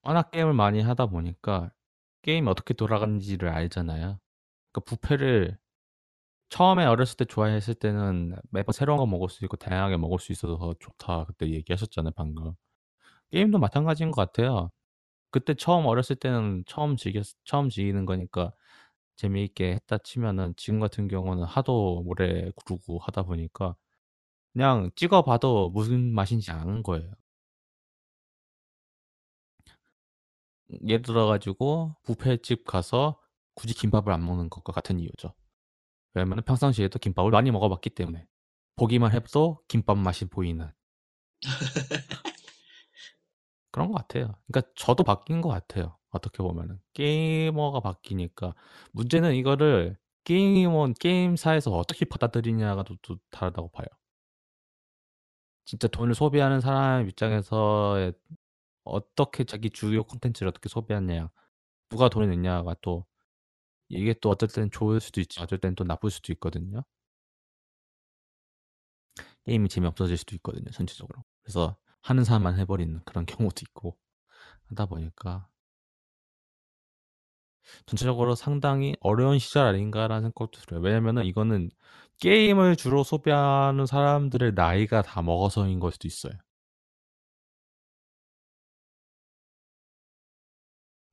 워낙 게임을 많이 하다 보니까 게임이 어떻게 돌아가는지를 알잖아요. 그러니까 부패를 처음에 어렸을 때 좋아했을 때는 매번 새로운 거 먹을 수 있고 다양하게 먹을 수 있어서 더 좋다. 그때 얘기하셨잖아요, 방금. 게임도 마찬가지인 것 같아요. 그때 처음 어렸을 때는 처음 즐겼, 처음 즐기는 거니까 재미있게 했다 치면은 지금 같은 경우는 하도 오래 구르고 하다 보니까 그냥 찍어봐도 무슨 맛인지 아는 거예요. 예를 들어 가지고 뷔페집 가서 굳이 김밥을 안 먹는 것과 같은 이유죠. 왜냐면 평상시에도 김밥을 많이 먹어봤기 때문에 보기만 해도 김밥 맛이 보이는 그런 것 같아요. 그러니까 저도 바뀐 것 같아요. 어떻게 보면은 게이머가 바뀌니까 문제는 이거를 게임원 게임사에서 어떻게 받아들이냐가 또, 또 다르다고 봐요. 진짜 돈을 소비하는 사람 입장에서 어떻게 자기 주요 콘텐츠를 어떻게 소비하냐, 누가 돈을 냈냐가 또 이게 또 어떨 땐 좋을 수도 있지, 어떨 땐또 나쁠 수도 있거든요. 게임이 재미없어질 수도 있거든요, 전체적으로. 그래서 하는 사람만 해버리는 그런 경우도 있고 하다 보니까 전체적으로 상당히 어려운 시절 아닌가라는 생각도 들어요. 왜냐면은 이거는 게임을 주로 소비하는 사람들의 나이가 다 먹어서인 걸 수도 있어요.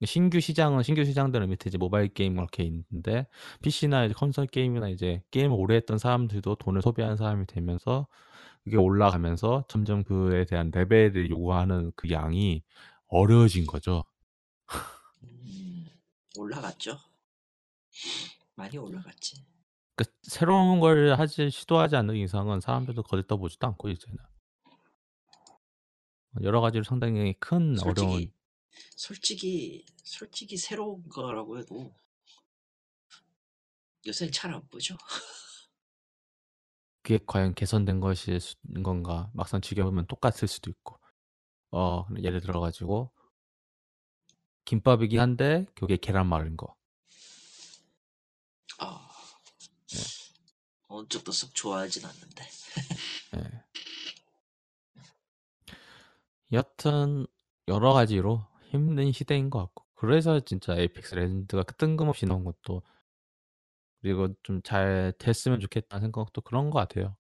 신규 시장은 신규 시장들은 밑에 이제 모바일 게임 이렇게 있는데 PC나 이제 컨솔 게임이나 이제 게임을 오래 했던 사람들도 돈을 소비하는 사람이 되면서 그게 올라가면서 점점 그에 대한 레벨을 요구하는 그 양이 어려워진 거죠. 음, 올라갔죠. 많이 올라갔지. 그 새로운 걸 하지 시도하지 않는 이상은 사람들도 거들떠보지도 않고 이제는 여러 가지로 상당히 큰 솔직히 어려운 솔직히 솔직히 새로운 거라고 해도 요새는 잘안 보죠. 그게 과연 개선된 수- 건가 막상 즐겨보면 똑같을 수도 있고 어 예를 들어 가지고 김밥이긴 한데 그게 계란 말인 거 아, 예. 어느 쪽도 썩 좋아하진 않는데. 예. 여튼 여러 가지로 힘든 시대인 것 같고 그래서 진짜 에이펙스 레전드가 뜬금없이 나온 것도 그리고 좀 잘 됐으면 좋겠다는 생각도 그런 것 같아요.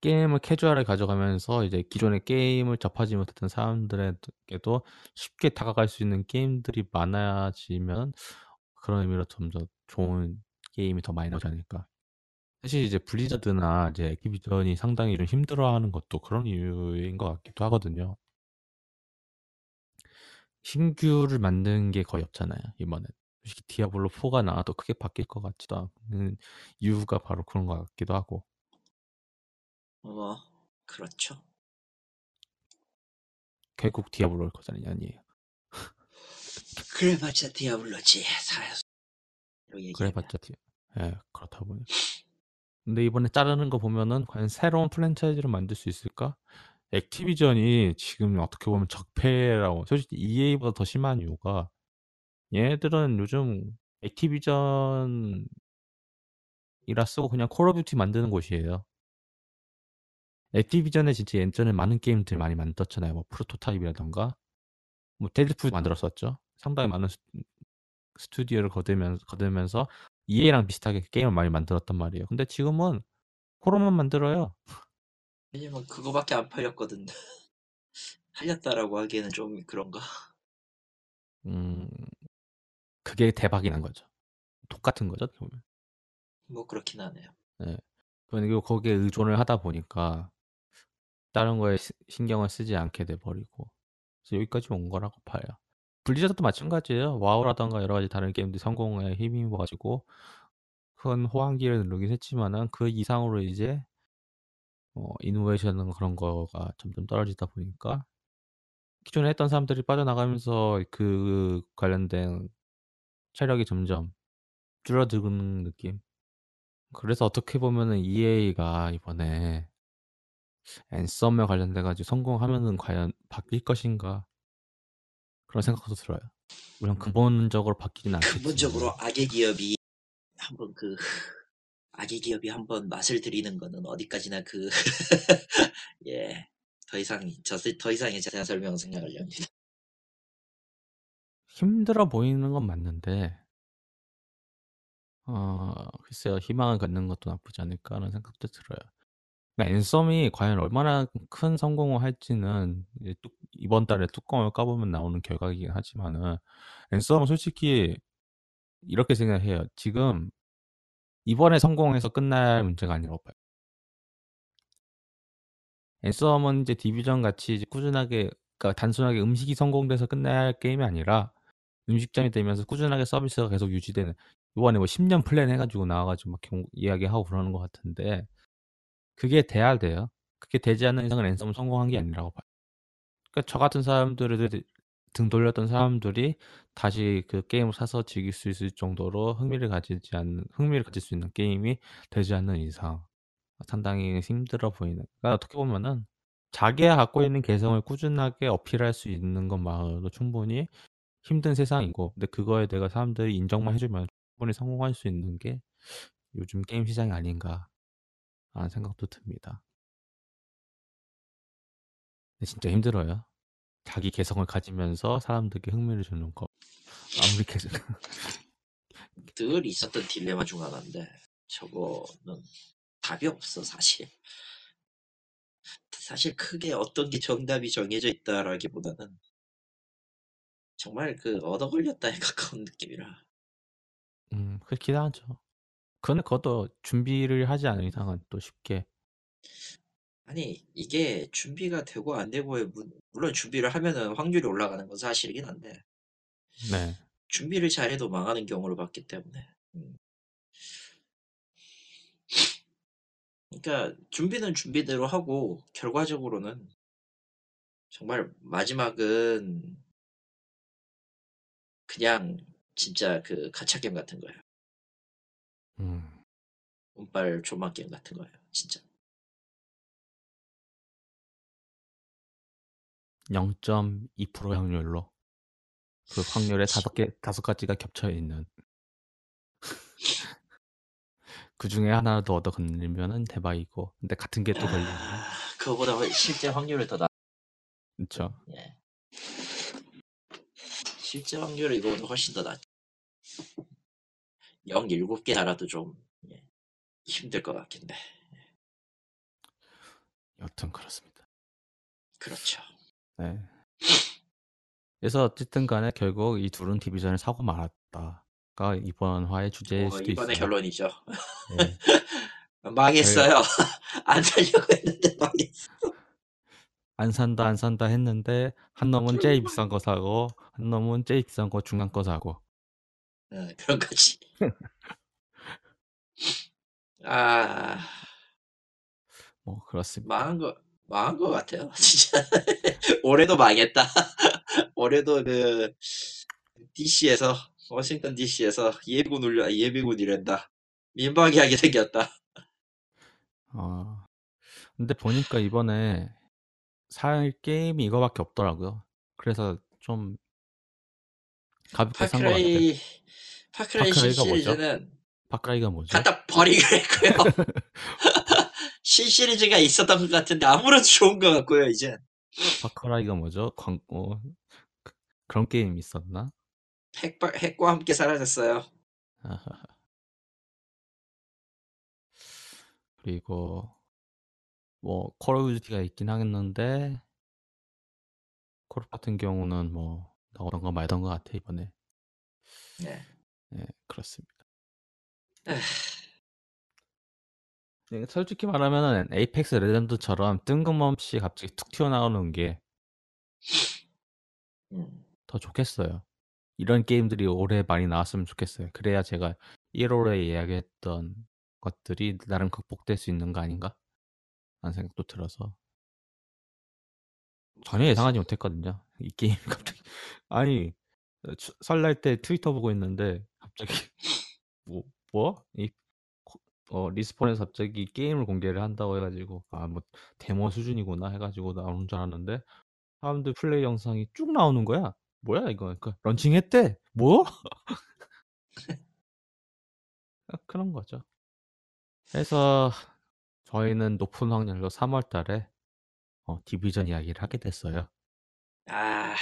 게임을 캐주얼하게 가져가면서 이제 기존의 게임을 접하지 못했던 사람들에게도 쉽게 다가갈 수 있는 게임들이 많아지면 그런 의미로 점점 좋은 게임이 더 많이 나오지 않을까. 사실 이제 블리자드나 이제 액티비전이 상당히 좀 힘들어하는 것도 그런 이유인 것 같기도 하거든요. 신규를 만든 게 거의 없잖아요, 이번엔. 솔직히 디아블로 4가 나와도 크게 바뀔 것 같지도 않은 이유가 바로 그런 것 같기도 하고. 뭐 그렇죠. 결국 디아블로일 거잖아요, 아니에요. 그래봤자 디아블로지. 그래봤자 디 예, 그렇다 보니. 근데 이번에 자르는 거 보면은 과연 새로운 프랜차이즈를 만들 수 있을까? 액티비전이 지금 어떻게 보면 적폐라고 솔직히 EA보다 더 심한 이유가 얘네들은 요즘 액티비전이라 쓰고 그냥 콜 오브 듀티 만드는 곳이에요. 액티비전에 진짜 예전에 많은 게임들 많이 만들었잖아요. 뭐 프로토타입이라던가 뭐 데드풀 만들었었죠. 상당히 많은 스, 스튜디오를 거들면서, 거들면서 EA랑 비슷하게 게임을 많이 만들었단 말이에요. 근데 지금은 콜옵만 만들어요. 왜냐면 그거밖에 안 팔렸거든. 팔렸다라고 하기에는 좀 그런가. 음, 그게 대박이 난 거죠. 똑같은 거죠. 보면. 뭐 그렇긴 하네요. 예. 그리고 거기에 의존을 하다 보니까 다른 거에 시- 신경을 쓰지 않게 돼 버리고 그래서 여기까지 온 거라고 봐요. 블리자드도 마찬가지예요. 와우라던가 여러 가지 다른 게임들 성공에 힘입어 가지고 큰 호황기를 누르긴 했지만은 그 이상으로 이제 어, 이노베이션 그런 거가 점점 떨어지다 보니까 기존에 했던 사람들이 빠져나가면서 그 관련된 체력이 점점 줄어드는 느낌. 그래서 어떻게 보면은 EA가 이번에 앤썸에 관련돼 가지고 성공하면은 과연 바뀔 것인가 그런 생각도 들어요. 물론 근본적으로 바뀌진 않겠지만 근본적으로 악의 기업이 한번 그 아기 기업이 한번 맛을 들이는 거는 어디까지나 그, 예. 더 이상, 저, 더 이상의 자세한 설명은 생각하려 합니다. 힘들어 보이는 건 맞는데 어 글쎄요. 희망을 갖는 것도 나쁘지 않을까라는 생각도 들어요. 그러니까 앤썸이 과연 얼마나 큰 성공을 할지는 이번 달에 뚜껑을 까보면 나오는 결과이긴 하지만은 앤썸은 솔직히 이렇게 생각해요. 지금 이번에 성공해서 끝날 문제가 아니라고 봐요. 앤썸은 이제 디비전 같이 이제 꾸준하게 그러니까 단순하게 음식이 성공돼서 끝날 날 게임이 아니라 음식점이 되면서 꾸준하게 서비스가 계속 유지되는 이번에 뭐 10년 플랜 해가지고 나와가지고 막 경- 이야기하고 그러는 것 같은데 그게 돼야 돼요. 그게 되지 않는 이상은 앤썸은 성공한 게 아니라고 봐요. 그러니까 저 같은 사람들을 등 돌렸던 사람들이 다시 그 게임을 사서 즐길 수 있을 정도로 흥미를 가지지 않는 흥미를 가질 수 있는 게임이 되지 않는 이상 상당히 힘들어 보이는. 그러니까 어떻게 보면은 자기가 갖고 있는 개성을 꾸준하게 어필할 수 있는 것만으로도 충분히 힘든 세상이고, 근데 그거에 내가 사람들이 인정만 해주면 충분히 성공할 수 있는 게 요즘 게임 시장이 아닌가 하는 생각도 듭니다. 진짜 힘들어요. 자기 개성을 가지면서 사람들에게 흥미를 주는 거. 아무리 개성, 늘 있었던 딜레마 중 하나인데, 저거는 답이 없어, 사실. 사실 크게 어떤 게 정답이 정해져 있다라기보다는 정말 그 얻어 걸렸다에 가까운 느낌이라. 음, 그렇긴 하죠. 근데 그것도 준비를 하지 않은 이상은 또 쉽게 아니, 이게 준비가 되고 안 되고에, 문- 물론 준비를 하면은 확률이 올라가는 건 사실이긴 한데, 네. 준비를 잘해도 망하는 경우를 봤기 때문에. 음. 그러니까 준비는 준비대로 하고 결과적으로는 정말 마지막은 그냥 진짜 그 게임 같은 거예요. 음, 운빨 조만 게임 같은 거예요. 진짜. 0.2% 확률로 그 확률에 지- 다섯 개 다섯 가지가 겹쳐 있는 그 중에 하나라도 얻어 걸리면은 대박이고 근데 같은 게 또 걸리면 아, 그거보다 훨- 실제 확률을 더 낮. 그렇죠. 예. 실제 확률은 이거보다 훨씬 더 낮. 0, 7개 달아도 좀 예, 힘들 것 같긴데. 여튼 그렇습니다. 그렇죠. 네. 그래서 어쨌든 간에 결국 이 둘은 디비전을 사고 말았다가 이번 화의 주제일 뭐 수도 이번의 있어요. 결론이죠. 네. 망했어요. 안 살려고 했는데 망했어. 안 산다 안 산다 했는데 한 놈은 제일 비싼 거 사고 한 놈은 제일 비싼 거 중간 거 사고 어, 그런 거지. 아, 뭐 그렇습니다. 망한 거, 망한 거 같아요. 진짜. 올해도 망했다. 올해도 그, DC에서, 워싱턴 DC에서 예비군 울려, 예비군 이랜다. 민방위하게 생겼다. 어, 근데 보니까 이번에 살 게임이 이거밖에 없더라고요. 그래서 좀 가볍게 산것 같아. 파크레이가 뭐죠? 시리즈는 파크라이가 뭐죠? 갖다 버리기로 했고요. 신 시리즈가 있었던 것 같은데 아무래도 좋은 것 같고요, 이제. 파크라이가 뭐죠? 광고 그- 그런 게임이 있었나? 핵, 핵과 함께 사라졌어요. 그리고 뭐 콜 오브 듀티가 있긴 하겠는데 콜 같은 경우는 뭐 나오던 거 말던 것 같아 이번에. 네. 네 그렇습니다. 에휴. 네, 솔직히 말하면은 에이펙스 레전드처럼 뜬금없이 갑자기 툭 튀어나오는 게더 음. 좋겠어요. 이런 게임들이 올해 많이 나왔으면 좋겠어요. 그래야 제가 1월에 이야기했던 것들이 나름 극복될 수 있는 거 아닌가? 라는 생각도 들어서 전혀 예상하지 못했거든요. 이 게임 갑자기 아니 추- 설날 때 트위터 보고 있는데 갑자기 뭐 뭐? 이 코- 어, 리스폰에서 갑자기 게임을 공개를 한다고 해가지고 아 뭐 데모 수준이구나 해가지고 나오는 줄 알았는데 사람들 플레이 영상이 쭉 나오는 거야. 뭐야 이거? 그러니까 launching했대. 뭐? 아, 그런 거죠. 해서 저희는 높은 확률로 3월 달에 어, 디비전 이야기를 하게 됐어요. 아,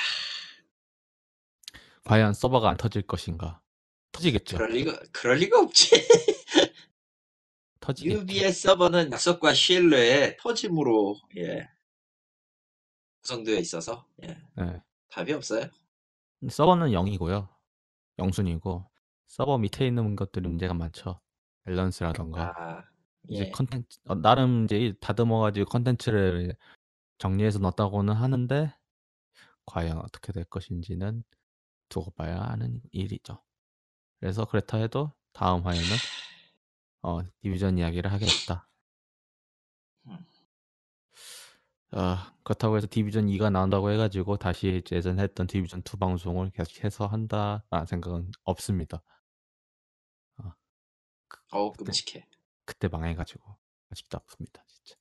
과연 서버가 안 터질 것인가? 터지겠죠. 그럴 리가, 그럴 리가 없지. 터지겠죠. UB의 서버는 약속과 신뢰의 터짐으로, 예. 구성되어 있어서, 예. 네. 답이 없어요. 서버는 0이고요. 0순위고 서버 밑에 있는 것들이 문제가 많죠. 밸런스라던가 아, 이제 예. 컨텐츠 어, 나름 이제 다듬어가지고 컨텐츠를 정리해서 넣었다고는 하는데 과연 어떻게 될 것인지는 두고 봐야 하는 일이죠. 그래서 그렇다 해도 다음 화에는 어, 디비전 이야기를 하겠다. 음. 어, 그렇다고 해서 디비전 2가 나온다고 해가지고 다시 예전에 했던 디비전 2 방송을 계속해서 한다라는 생각은 없습니다. 어우, 그때, 끔찍해. 그때 망해가지고 아직도 없습니다. 진짜.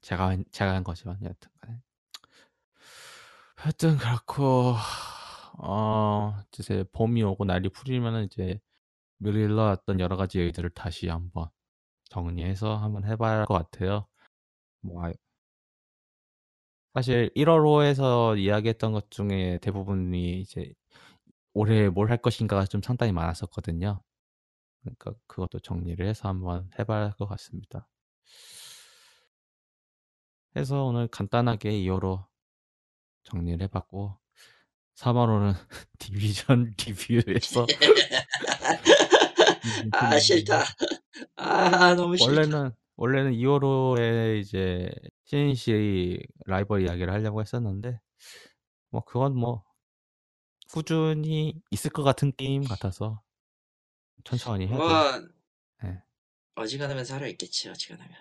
제가 한- 제가 한 거지만 여튼간에 하여튼 그렇고 어 이제 봄이 오고 날이 풀리면은 이제 미리 일러왔던 여러 가지 얘기들을 다시 한번 정리해서 한번 해봐야 할 것 같아요. 뭐 아- 사실 1월호에서 이야기했던 것 중에 대부분이 이제 올해 뭘 할 것인가가 좀 상당히 많았었거든요. 그러니까 그것도 정리를 해서 한번 해봐야 할 것 같습니다. 해서 오늘 간단하게 2호로 정리를 해봤고 3월호는 디비전 리뷰에서 아, 싫다. 아, 너무 싫다. 원래는 원래는 2월호에 이제 CNC 라이벌 이야기를 하려고 했었는데 뭐 그건 뭐 꾸준히 있을 것 같은 게임 같아서 천천히 해도 뭐, 예. 어지간하면 살아있겠지, 어지간하면.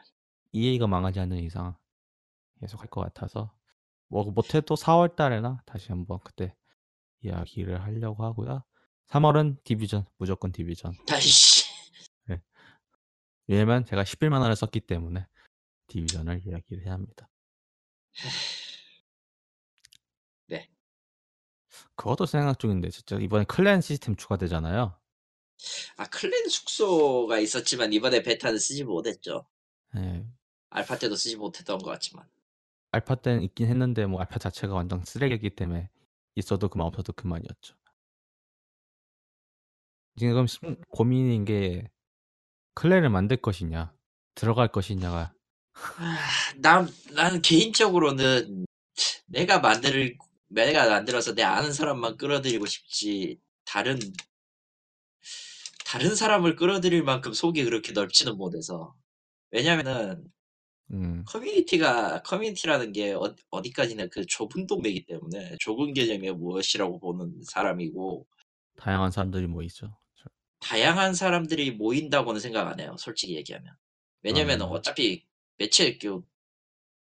EA가 망하지 않는 이상 계속 할 것 같아서 뭐 못해도 4월 달에나 다시 한번 그때 이야기를 하려고 하고요. 3월은 디비전 무조건 디비전 다이씨. 왜냐면 제가 11만 원을 썼기 때문에 디비전을 이야기를 해야 합니다. 네. 그것도 생각 중인데 진짜 이번에 클랜 시스템 추가되잖아요. 아, 클랜 숙소가 있었지만 이번에 베타는 쓰지 못했죠. 예, 알파 때도 쓰지 못했던 것 같지만. 알파 때는 있긴 했는데 뭐 알파 자체가 완전 쓰레기이기 때문에 있어도 그만 없어도 그만이었죠. 지금 심- 고민인 게 클랜을 만들 것이냐 들어갈 것이냐가 아, 난, 나는 개인적으로는 내가 만들, 내가 만들어서 내 아는 사람만 끌어들이고 싶지, 다른, 다른 사람을 끌어들일 만큼 속이 그렇게 넓지는 못해서. 왜냐면은, 음, 커뮤니티가, 커뮤니티라는 게 어, 어디까지나 그 좁은 동네이기 때문에, 좁은 개념이 무엇이라고 보는 사람이고, 다양한 사람들이 모이죠. 다양한 사람들이 모인다고는 생각 안 해요. 솔직히 얘기하면. 왜냐면 음. 어차피 매체 그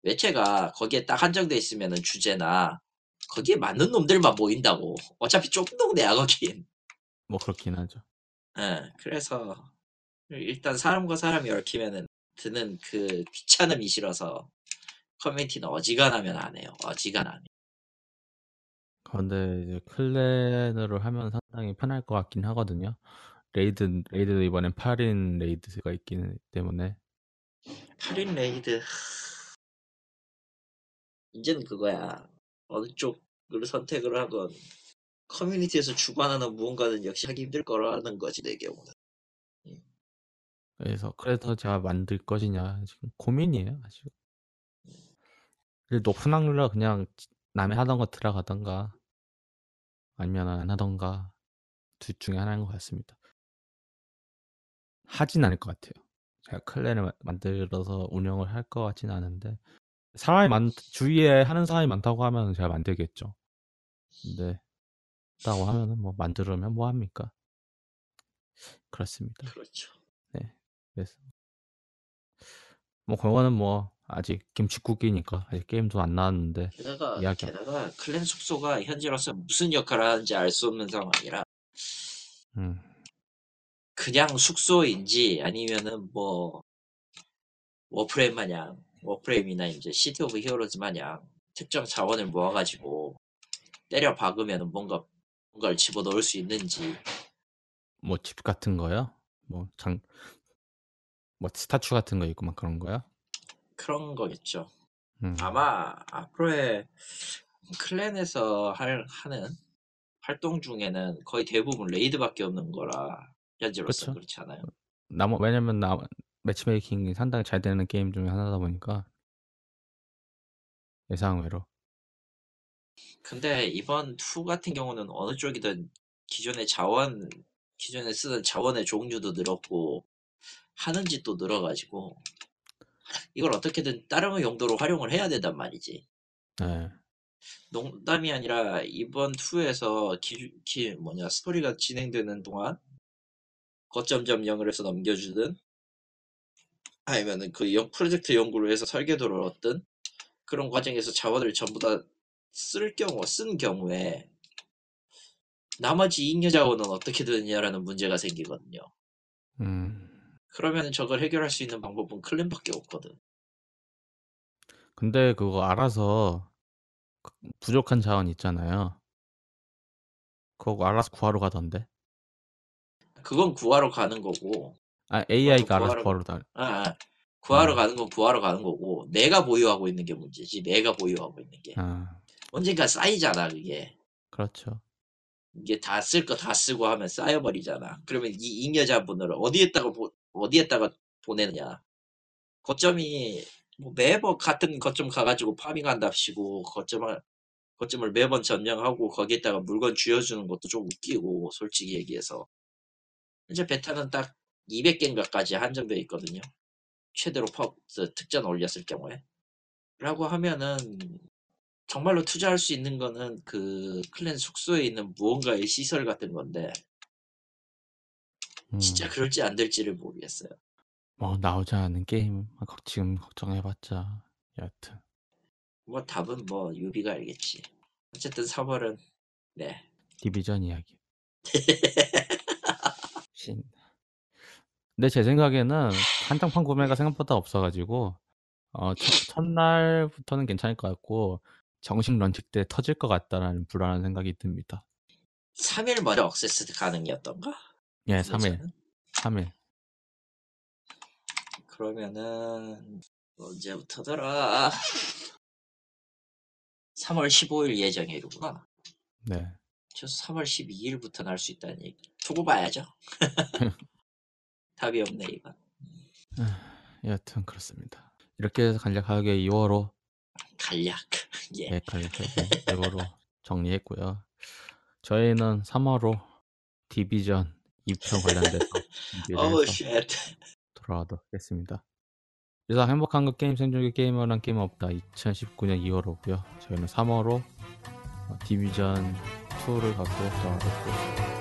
매체가 거기에 딱 한정돼 있으면은 주제나 거기에 맞는 놈들만 모인다고. 어차피 좁은 동네야 거긴. 뭐 그렇긴 하죠. 예, 그래서 일단 사람과 사람이 얽히면은 드는 그 귀찮음이 싫어서 커뮤니티는 어지간하면 안 해요. 어지간하면. 그런데 이제 clan으로 하면 상당히 편할 것 같긴 하거든요. raid raid도 이번엔 8인 raid가 있기 때문에 8인 raid 이제는 그거야. 어느 쪽을 선택을 하건 커뮤니티에서 주관하는 무언가는 역시 하기 힘들 거라는 거지 내 경우는. 그래서 그래서 제가 만들 것이냐 지금 고민이에요 아직. 그래도 높은 확률로 그냥 남이 하던 거 들어가던가 아니면 안 하던가 둘 중에 하나인 것 같습니다. 하진 않을 것 같아요. 제가 클랜을 마- 만들어서 운영을 할 것 같지는 않은데 사람이 많 주위에 하는 사람이 많다고 하면 제가 만들겠죠. 근데 있다고 하면은 뭐 만들면 뭐 합니까? 그렇습니다. 그렇죠. 그래서 뭐 그거는 뭐 아직 김치국이니까 아직 게임도 안 나왔는데 게다가 이야기- 게다가 클랜 숙소가 현재로서 무슨 역할을 하는지 알 수 없는 상황이라 음, 그냥 숙소인지 아니면은 뭐 워프레임 마냥 워프레임이나 이제 시티 오브 히어로즈 마냥 특정 자원을 모아가지고 때려 박으면 뭔가 뭔가를 집어 넣을 수 있는지 뭐 집 같은 거요? 뭐 장 뭐 statue 같은 거 있고 막 그런 거야? 그런 거겠죠. 음. 아마 앞으로의 clan에서 할, 하는 활동 중에는 거의 대부분 raid밖에 없는 거라 현재로서. 그렇지 않아요. 나머 왜냐면 나 매치메이킹이 상당히 잘 되는 게임 중에 하나다 보니까 예상외로. 근데 이번 2 같은 경우는 어느 쪽이든 기존의 자원 기존에 쓰던 자원의 종류도 늘었고 하는 짓도 늘어가지고 이걸 어떻게든 다른 용도로 활용을 해야 된단 말이지. 네. 농담이 아니라 이번 2에서 기, 기 뭐냐 스토리가 진행되는 동안 거점점 0을 해서 넘겨주든 아니면은 그 영- 프로젝트 연구를 해서 설계도를 얻든 그런 과정에서 자원을 전부 다 쓸 경우 쓴 경우에 나머지 잉여 자원은 어떻게 되느냐라는 문제가 생기거든요. 음. 그러면 저걸 해결할 수 있는 방법은 클랜밖에 없거든. 근데 그거 알아서 그 부족한 자원 있잖아요. 그거 알아서 구하러 가던데. 그건 구하러 가는 거고, 아 AI가 알아서 구하러- 구하러 다. 아, 아, 구하러 음. 가는 건 구하러 가는 거고, 내가 보유하고 있는 게 문제지. 내가 보유하고 있는 게 아 언젠가 쌓이잖아 그게. 그렇죠. 이게 다 쓸 거 다 쓰고 하면 쌓여버리잖아. 그러면 이 잉여자분을 어디에다가 보, 어디에다가 보내느냐. 거점이 뭐 매번 같은 거점 가가지고 파밍한답시고 거점을 거점을 매번 점령하고 거기에다가 물건 쥐어주는 것도 좀 웃기고 솔직히 얘기해서 현재 베타는 딱 200개인가까지 한정되어 있거든요. 최대로 퍼, 그 특전 올렸을 경우에 라고 하면은 정말로 투자할 수 있는 거는 그 클랜 숙소에 있는 무언가의 시설 같은 건데 음. 진짜 그럴지 안 될지를 모르겠어요. 뭐 나오지 않은 게임 걱- 지금 걱정해봤자 여하튼 뭐 답은 뭐 유비가 알겠지. 어쨌든 3월은 네 디비전 이야기. 신. 근데 제 생각에는 한정판 구매가 생각보다 없어가지고 어, 첫, 첫날부터는 괜찮을 것 같고 정식 런칭 때 터질 것 같다라는 불안한 생각이 듭니다. 3일 먼저 access 가능이었던가? 예, 3일, 그거는? 3일. 그러면은 언제부터더라? 3월 15일 예정이구나. 네. 저 3월 12일부터 날 수 있다는 얘기. 두고 봐야죠. 답이 없네 이건. 여하튼 그렇습니다. 이렇게 해서 간략하게 2월호 간략. 예. 예, 간략하게 2월호 정리했고요. 저희는 3월호 디비전 2편 관련돼서 쉣. 돌아오도록 하겠습니다. 이상 행복한 것 게임 생존기 게이머란 게임 없다 2019년 2월호고요. 저희는 3월호 디비전 2를 갖고 돌아오도록 하겠습니다.